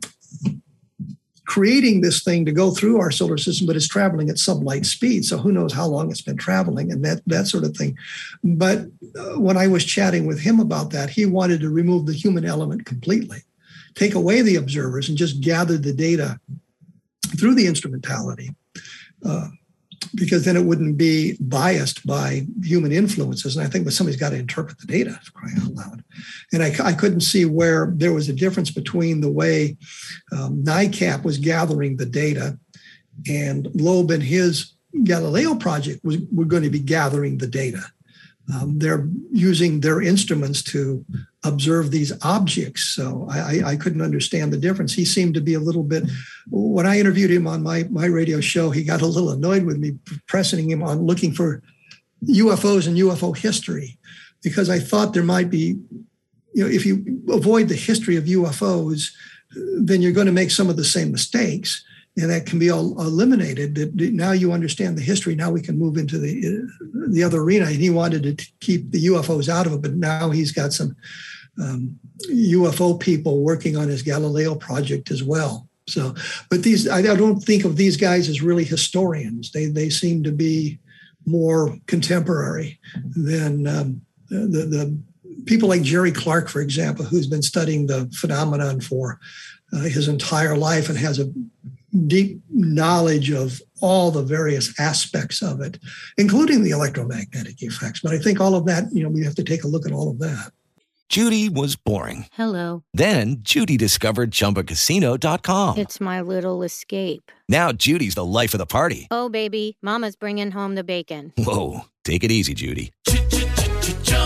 creating this thing to go through our solar system, but it's traveling at sublight speed. So who knows how long it's been traveling and that that sort of thing. But uh, when I was chatting with him about that, he wanted to remove the human element completely, take away the observers, and just gather the data through the instrumentality uh, because then it wouldn't be biased by human influences. And I think that somebody's got to interpret the data, crying out loud. And I, I, couldn't see where there was a difference between the way um, NICAP was gathering the data and Loeb and his Galileo project was were going to be gathering the data. Um, they're using their instruments to observe these objects. So I, I, couldn't understand the difference. He seemed to be a little bit. When I interviewed him on my my radio show, he got a little annoyed with me pressing him on looking for UFOs and UFO history, because I thought there might be, you know, if you avoid the history of UFOs, then you're going to make some of the same mistakes that can be all eliminated. Now you understand the history. Now we can move into the the other arena. And he wanted to keep the UFOs out of it, but now he's got some um, UFO people working on his Galileo project as well. So, but these I don't think of these guys as really historians. They they seem to be more contemporary than um, the the people like Jerry Clark, for example, who's been studying the phenomenon for uh, his entire life and has a deep knowledge of all the various aspects of it, including the electromagnetic effects. But I think all of that, you know, we have to take a look at all of that.
Judy was boring.
Hello.
Then Judy discovered chumbacasino.com.
It's my little escape.
Now Judy's the life of the party.
Oh, baby, Mama's bringing home the bacon.
Whoa. Take it easy, Judy.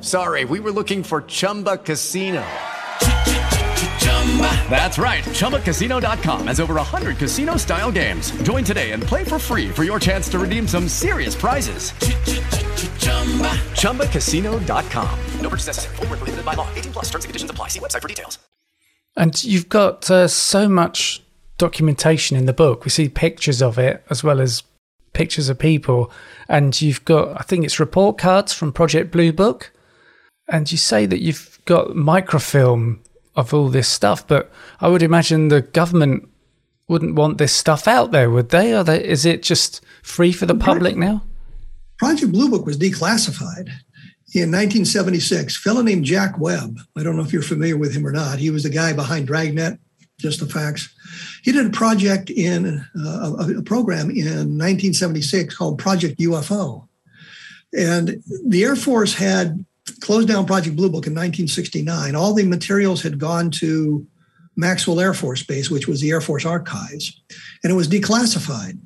Sorry, we were looking for Chumba Casino. That's right. ChumbaCasino.com has over 100 casino style games. Join today and play for free for your chance to redeem some serious prizes. ChumbaCasino.com. No purchase necessary. Full prohibited by law. 18 plus terms and conditions apply. See website for details.
And you've got uh, so much documentation in the book. We see pictures of it as well as pictures of people. And you've got, I think it's report cards from Project Blue Book and you say that you've got microfilm of all this stuff, but I would imagine the government wouldn't want this stuff out there, would they? Or they, is it just free for the public now?
Project Blue Book was declassified in 1976. A fellow named Jack Webb. I don't know if you're familiar with him or not. He was the guy behind Dragnet. Just the facts. He did a project in uh, a program in 1976 called Project UFO And the Air Force had closed down Project Blue Book in 1969. All the materials had gone to Maxwell Air Force Base, which was the Air Force Archives, and it was declassified.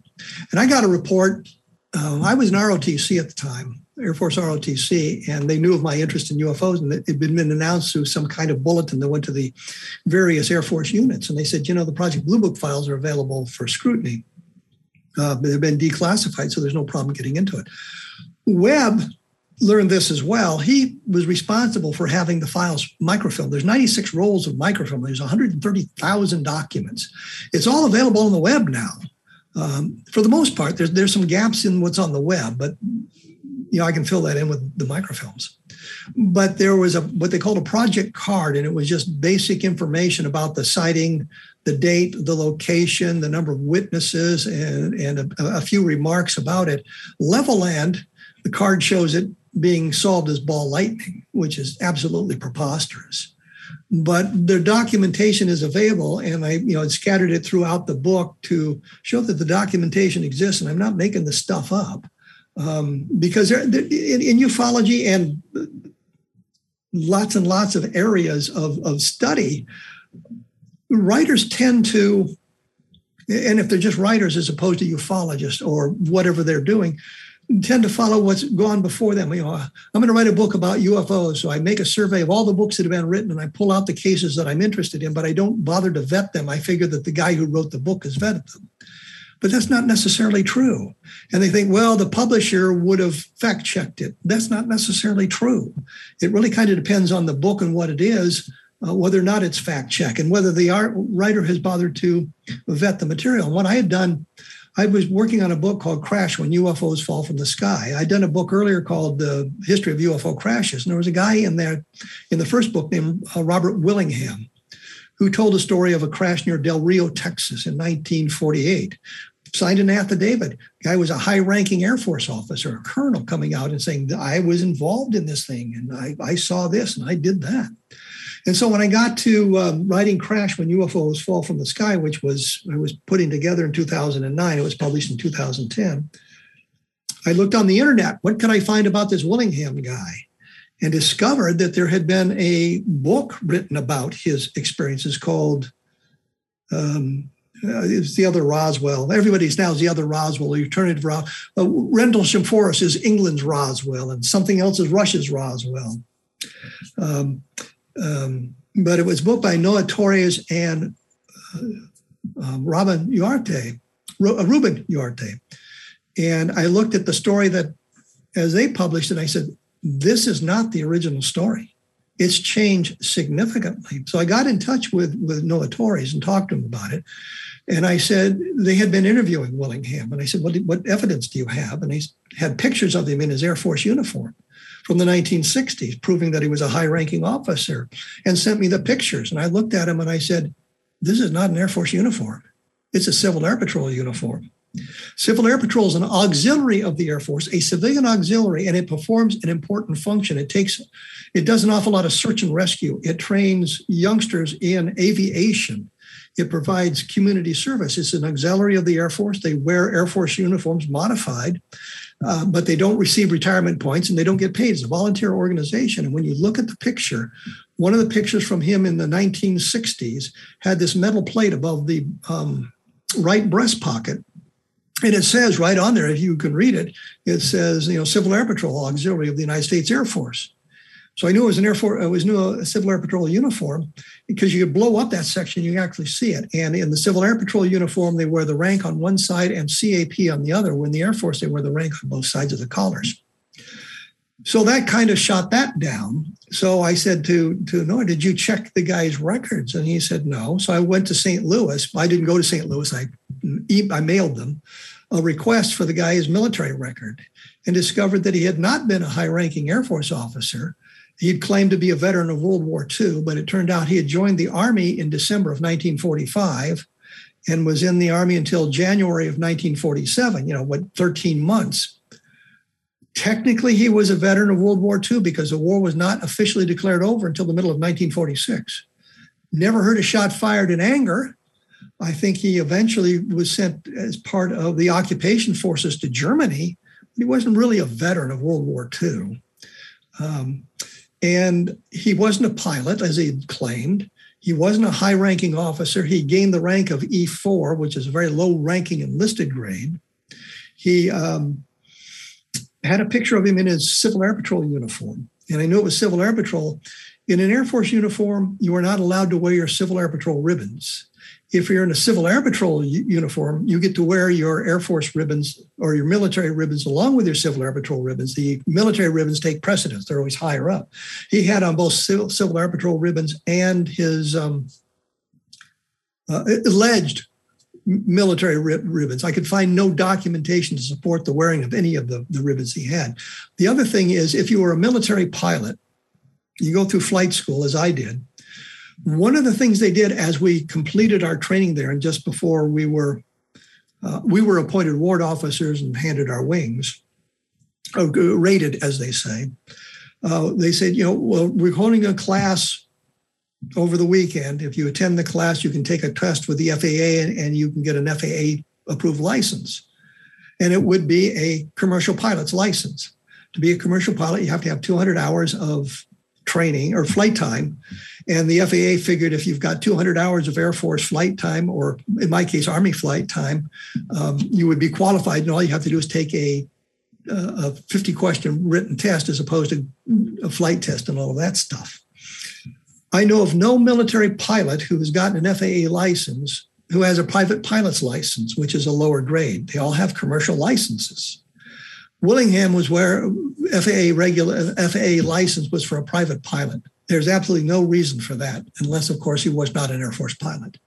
And I got a report. Uh, I was an ROTC at the time, Air Force ROTC, and they knew of my interest in UFOs, and it had been announced through some kind of bulletin that went to the various Air Force units. And they said, you know, the Project Blue Book files are available for scrutiny. Uh, they've been declassified, so there's no problem getting into it. Webb learned this as well. He was responsible for having the files microfilmed. There's 96 rolls of microfilm. There's 130,000 documents. It's all available on the web now. Um, for the most part, there's there's some gaps in what's on the web, but you know I can fill that in with the microfilms. But there was a what they called a project card, and it was just basic information about the sighting, the date, the location, the number of witnesses, and and a, a few remarks about it. Levelland, the card shows it being solved as ball lightning, which is absolutely preposterous. But their documentation is available, and I, you know, scattered it throughout the book to show that the documentation exists, and I'm not making the stuff up. Um, because there, in, in ufology and lots and lots of areas of, of study, writers tend to, and if they're just writers as opposed to ufologists or whatever they're doing, tend to follow what's gone before them. You know, I'm going to write a book about UFOs, so I make a survey of all the books that have been written, and I pull out the cases that I'm interested in, but I don't bother to vet them. I figure that the guy who wrote the book has vetted them. But that's not necessarily true. And they think, well, the publisher would have fact checked it. That's not necessarily true. It really kind of depends on the book and what it is, uh, whether or not it's fact check, and whether the art, writer has bothered to vet the material. And what I had done I was working on a book called Crash When UFOs Fall from the Sky. I'd done a book earlier called The History of UFO Crashes. And there was a guy in there in the first book named uh, Robert Willingham, who told a story of a crash near Del Rio, Texas in 1948. Signed an affidavit. Guy was a high ranking Air Force officer, a colonel coming out and saying, I was involved in this thing and I, I saw this and I did that. And so when I got to um, writing Crash When UFOs Fall from the Sky, which was I was putting together in 2009, it was published in 2010. I looked on the internet. What could I find about this Willingham guy? And discovered that there had been a book written about his experiences called um, uh, it's the other Roswell. Everybody's now the other Roswell, alternative Roswell. Uh, Rendlesham Forest is England's Roswell, and something else is Russia's Roswell. Um, um, but it was booked by Noah Torres and uh, um, Robin Uriarte, uh, Ruben Uriarte. And I looked at the story that, as they published it, I said, this is not the original story. It's changed significantly. So I got in touch with, with Noah Torres and talked to him about it. And I said, they had been interviewing Willingham. And I said, what, what evidence do you have? And he had pictures of him in his Air Force uniform from the 1960s, proving that he was a high ranking officer, and sent me the pictures. And I looked at him and I said, This is not an Air Force uniform, it's a Civil Air Patrol uniform. Civil Air Patrol is an auxiliary of the Air Force, a civilian auxiliary, and it performs an important function. It takes, it does an awful lot of search and rescue. It trains youngsters in aviation. It provides community service. It's an auxiliary of the Air Force. They wear Air Force uniforms modified uh, but they don't receive retirement points and they don't get paid. It's a volunteer organization. And when you look at the picture, one of the pictures from him in the 1960s had this metal plate above the um, right breast pocket. And it says right on there, if you can read it, it says, you know, Civil Air Patrol Auxiliary of the United States Air Force. So I knew it was an Air Force, it was new a Civil Air Patrol uniform because you could blow up that section, you actually see it. And in the Civil Air Patrol uniform, they wear the rank on one side and CAP on the other. When the Air Force, they wear the rank on both sides of the collars. So that kind of shot that down. So I said to, to Noah, did you check the guy's records? And he said, no. So I went to St. Louis. I didn't go to St. Louis. I, I mailed them a request for the guy's military record and discovered that he had not been a high ranking Air Force officer He'd claimed to be a veteran of World War II, but it turned out he had joined the Army in December of 1945 and was in the Army until January of 1947, you know, what, 13 months. Technically, he was a veteran of World War II because the war was not officially declared over until the middle of 1946. Never heard a shot fired in anger. I think he eventually was sent as part of the occupation forces to Germany he wasn't really a veteran of World War II. Um, and he wasn't a pilot, as he claimed. He wasn't a high ranking officer. He gained the rank of E4, which is a very low ranking enlisted grade. He um, had a picture of him in his Civil Air Patrol uniform. And I knew it was Civil Air Patrol. In an Air Force uniform, you are not allowed to wear your Civil Air Patrol ribbons if you're in a civil air patrol uniform, you get to wear your Air Force ribbons or your military ribbons along with your civil air patrol ribbons. The military ribbons take precedence; they're always higher up. He had on both civil, civil air patrol ribbons and his um, uh, alleged military ribbons. I could find no documentation to support the wearing of any of the, the ribbons he had. The other thing is, if you were a military pilot, you go through flight school, as I did one of the things they did as we completed our training there, and just before we were uh, we were appointed ward officers and handed our wings, uh, rated as they say. Uh, they said, you know, well, we're holding a class over the weekend. If you attend the class, you can take a test with the FAA and, and you can get an FAA approved license. And it would be a commercial pilot's license. To be a commercial pilot, you have to have 200 hours of training or flight time. And the FAA figured if you've got 200 hours of Air Force flight time, or in my case, Army flight time, um, you would be qualified. And all you have to do is take a, a 50 question written test as opposed to a flight test and all of that stuff. I know of no military pilot who has gotten an FAA license who has a private pilot's license, which is a lower grade. They all have commercial licenses. Willingham was where FAA regular FAA license was for a private pilot. There's absolutely no reason for that, unless, of course, he was not an Air Force pilot.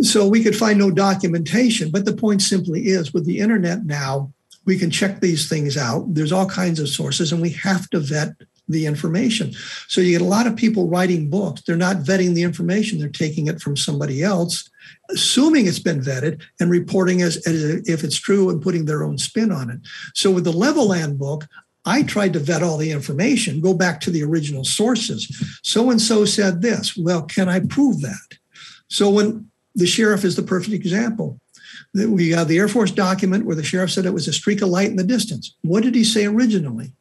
So we could find no documentation. But the point simply is with the internet now, we can check these things out. There's all kinds of sources, and we have to vet the information. So you get a lot of people writing books. They're not vetting the information, they're taking it from somebody else assuming it's been vetted and reporting as, as if it's true and putting their own spin on it. So with the Levelland book, I tried to vet all the information, go back to the original sources. So and so said this. Well, can I prove that? So when the sheriff is the perfect example. We got the Air Force document where the sheriff said it was a streak of light in the distance. What did he say originally?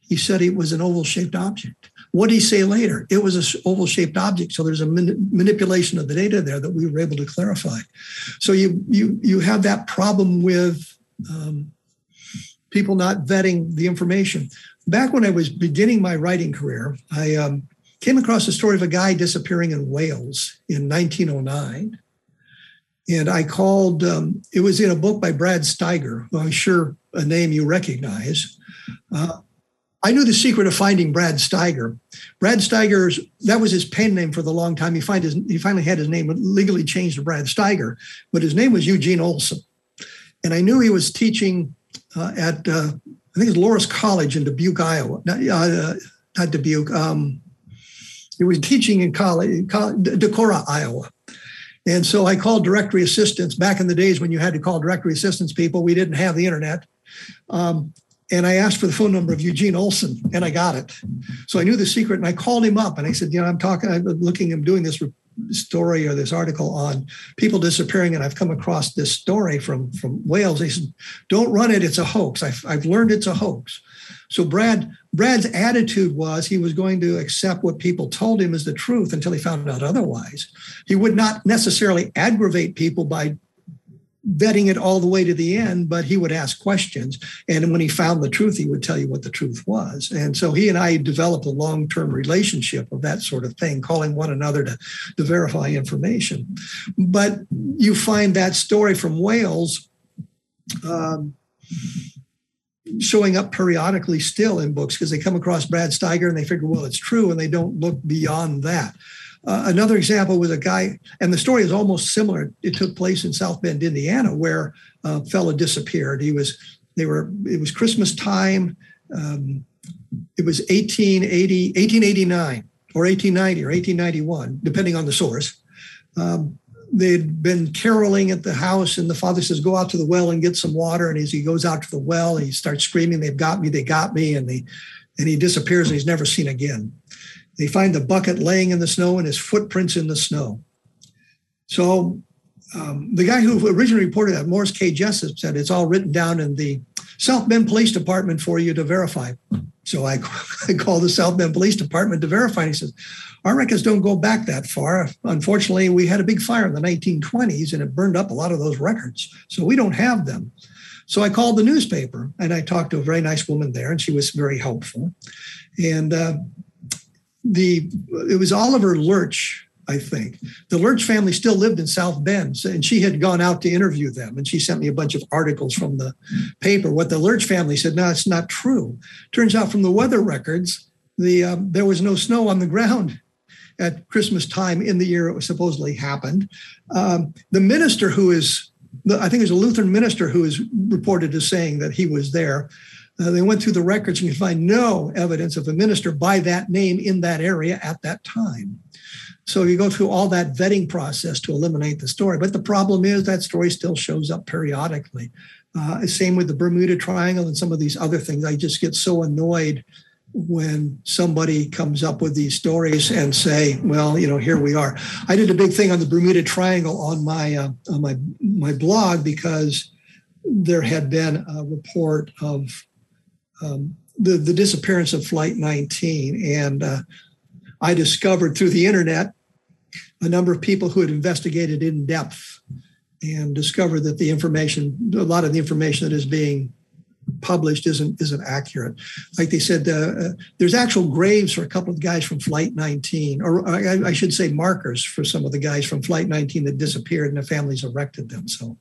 He said it was an oval shaped object. What did he say later? It was an oval shaped object. So there's a man- manipulation of the data there that we were able to clarify. So you you you have that problem with um, people not vetting the information. Back when I was beginning my writing career, I um, came across the story of a guy disappearing in Wales in 1909. And I called, um, it was in a book by Brad Steiger, who I'm sure a name you recognize. Uh, I knew the secret of finding Brad Steiger. Brad Steiger's that was his pen name for the long time. He find his he finally had his name legally changed to Brad Steiger, but his name was Eugene Olson. And I knew he was teaching at uh, I think it's Loras College in Dubuque, Iowa. Not, uh, not Dubuque. Um, he was teaching in college, Decorah, Iowa. And so I called directory assistance back in the days when you had to call directory assistance people. We didn't have the internet. Um, and I asked for the phone number of Eugene Olson, and I got it. So I knew the secret, and I called him up, and I said, "You know, I'm talking, I'm looking, I'm doing this story or this article on people disappearing, and I've come across this story from from Wales." He said, "Don't run it; it's a hoax. I've, I've learned it's a hoax." So Brad Brad's attitude was he was going to accept what people told him as the truth until he found out otherwise. He would not necessarily aggravate people by vetting it all the way to the end, but he would ask questions. And when he found the truth, he would tell you what the truth was. And so he and I developed a long term relationship of that sort of thing, calling one another to, to verify information. But you find that story from Wales. Um, showing up periodically still in books because they come across Brad Steiger and they figure, well, it's true, and they don't look beyond that. Uh, another example was a guy, and the story is almost similar. It took place in South Bend, Indiana, where a fellow disappeared. He was, they were, it was Christmas time. Um, it was 1880, 1889 or 1890 or 1891, depending on the source. Um, they'd been caroling at the house, and the father says, "Go out to the well and get some water." And as he goes out to the well, he starts screaming, "They've got me! They got me!" And they, and he disappears, and he's never seen again. They find the bucket laying in the snow and his footprints in the snow. So um, the guy who originally reported that, Morris K. Jessup, said it's all written down in the South Bend Police Department for you to verify. So I, I called the South Bend Police Department to verify. And he says, our records don't go back that far. Unfortunately, we had a big fire in the 1920s and it burned up a lot of those records. So we don't have them. So I called the newspaper and I talked to a very nice woman there, and she was very helpful. And uh, the it was Oliver Lerch I think. The Lerch family still lived in South Bend, and she had gone out to interview them. And she sent me a bunch of articles from the paper. What the Lerch family said, no, it's not true. Turns out from the weather records, the um, there was no snow on the ground at Christmas time in the year it was supposedly happened. Um, the minister who is, I think it was a Lutheran minister who is reported as saying that he was there. Uh, they went through the records and could find no evidence of a minister by that name in that area at that time. So you go through all that vetting process to eliminate the story. But the problem is that story still shows up periodically. Uh, same with the Bermuda Triangle and some of these other things. I just get so annoyed when somebody comes up with these stories and say, "Well, you know, here we are." I did a big thing on the Bermuda Triangle on my uh, on my my blog because there had been a report of um, the the disappearance of Flight 19, and uh, I discovered through the internet a number of people who had investigated in depth and discovered that the information, a lot of the information that is being published isn't isn't accurate. Like they said, uh, uh, there's actual graves for a couple of guys from Flight 19, or I, I, should say markers for some of the guys from Flight 19 that disappeared, and the families erected them. So,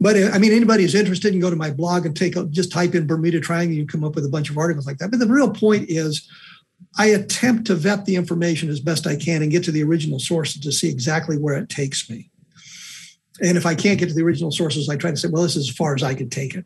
but uh, I mean, anybody who's interested can go to my blog and take a, just type in Bermuda Triangle, you come up with a bunch of articles like that. But the real point is I attempt to vet the information as best I can and get to the original sources to see exactly where it takes me. And if I can't get to the original sources, I try to say, well, this is as far as I could take it.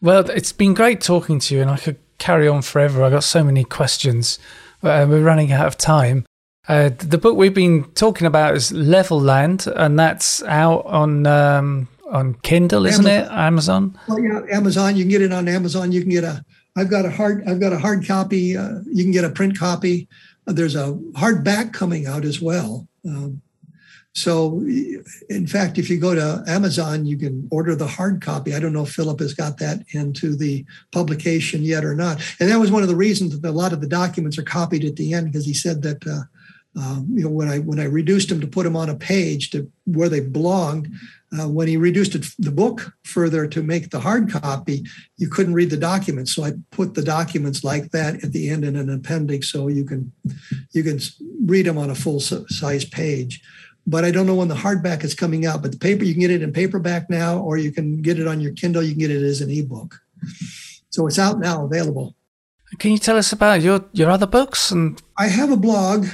Well, it's been great talking to you, and I could carry on forever. I've got so many questions, but uh, we're running out of time. Uh, the book we've been talking about is Levelland, and that's out on um, on Kindle, isn't Amazon. it? Amazon.
Well, yeah, Amazon. You can get it on Amazon. You can get a I've got a hard I've got a hard copy. Uh, you can get a print copy. Uh, there's a hardback coming out as well. Um, so, in fact, if you go to Amazon, you can order the hard copy. I don't know if Philip has got that into the publication yet or not. And that was one of the reasons that a lot of the documents are copied at the end because he said that uh, um, you know when I when I reduced them to put them on a page to where they belonged, uh, when he reduced it, the book further to make the hard copy, you couldn't read the documents. So I put the documents like that at the end in an appendix, so you can you can read them on a full size page. But I don't know when the hardback is coming out. But the paper, you can get it in paperback now, or you can get it on your Kindle. You can get it as an ebook. So it's out now, available.
Can you tell us about your your other books? And
I have a blog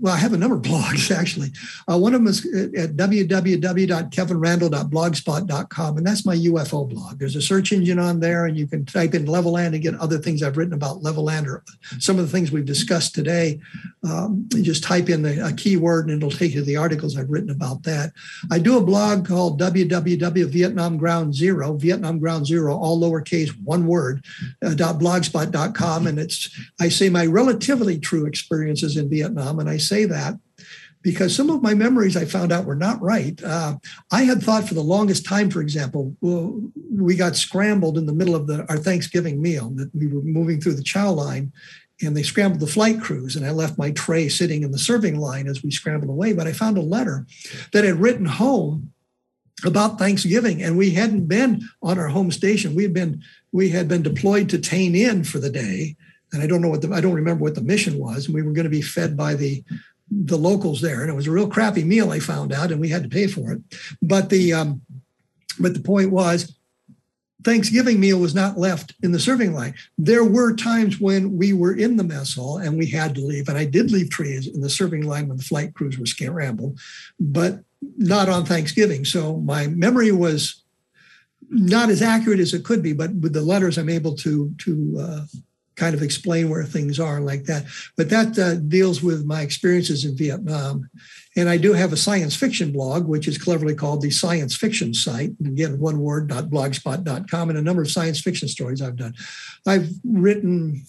well, I have a number of blogs actually. Uh, one of them is at www.kevinrandle.blogspot.com, and that's my UFO blog. There's a search engine on there, and you can type in Levelland and get other things I've written about Levelland or some of the things we've discussed today. Um, just type in the, a keyword, and it'll take you to the articles I've written about that. I do a blog called www.vietnam Ground Zero, Vietnam Ground Zero, all lowercase, one word, uh, .blogspot.com, and it's I say my relatively true experiences in Vietnam, and I say that because some of my memories I found out were not right. Uh, I had thought for the longest time, for example, we got scrambled in the middle of the, our Thanksgiving meal that we were moving through the chow line and they scrambled the flight crews and I left my tray sitting in the serving line as we scrambled away. But I found a letter that had written home about Thanksgiving and we hadn't been on our home station. We had been, we had been deployed to Tay Ninh for the day and I don't know what the I don't remember what the mission was. And we were going to be fed by the the locals there, and it was a real crappy meal. I found out, and we had to pay for it. But the um, but the point was, Thanksgiving meal was not left in the serving line. There were times when we were in the mess hall and we had to leave, and I did leave trees in the serving line when the flight crews were scrambled, but not on Thanksgiving. So my memory was not as accurate as it could be, but with the letters, I'm able to to uh, kind of explain where things are like that. But that uh, deals with my experiences in Vietnam. And I do have a science fiction blog, which is cleverly called the Science Fiction Site. Again, one word, blogspot.com, and a number of science fiction stories I've done. I've written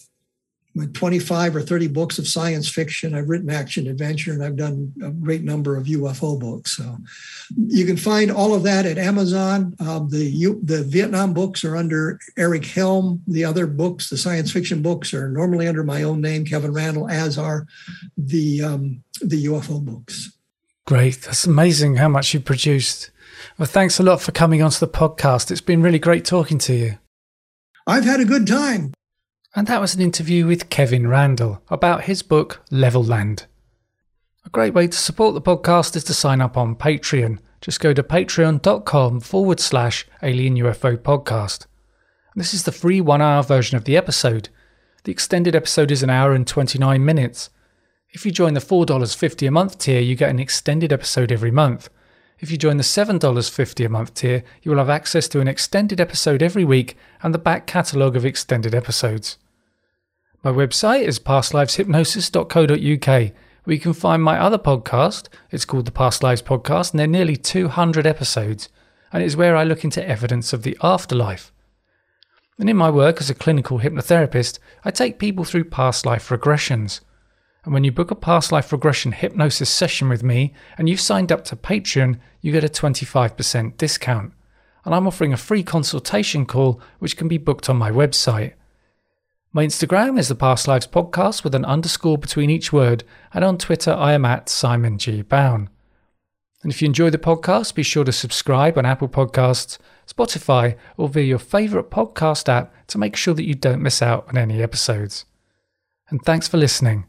25 or 30 books of science fiction. I've written action adventure, and I've done a great number of UFO books. So you can find all of that at Amazon. Um, the the Vietnam books are under Eric Helm. The other books, the science fiction books, are normally under my own name, Kevin Randle, as are the um, the UFO books.
Great. That's amazing how much you produced. Well, thanks a lot for coming onto the podcast. It's been really great talking to you.
I've had a good time.
And that was an interview with Kevin Randle about his book, Levelland. A great way to support the podcast is to sign up on Patreon. Just go to patreon.com forward slash alien UFO podcast. This is the free one hour version of the episode. The extended episode is an hour and 29 minutes. If you join the $4.50 a month tier, you get an extended episode every month. If you join the $7.50 a month tier, you will have access to an extended episode every week and the back catalogue of extended episodes. My website is pastliveshypnosis.co.uk, where you can find my other podcast. It's called the Past Lives Podcast, and there are nearly 200 episodes, and it's where I look into evidence of the afterlife. And in my work as a clinical hypnotherapist, I take people through past life regressions. And when you book a past life regression hypnosis session with me and you've signed up to Patreon, you get a 25% discount. And I'm offering a free consultation call, which can be booked on my website. My Instagram is the Past Lives Podcast with an underscore between each word, and on Twitter I am at Simon G. Bown. And if you enjoy the podcast, be sure to subscribe on Apple Podcasts, Spotify, or via your favourite podcast app to make sure that you don't miss out on any episodes. And thanks for listening.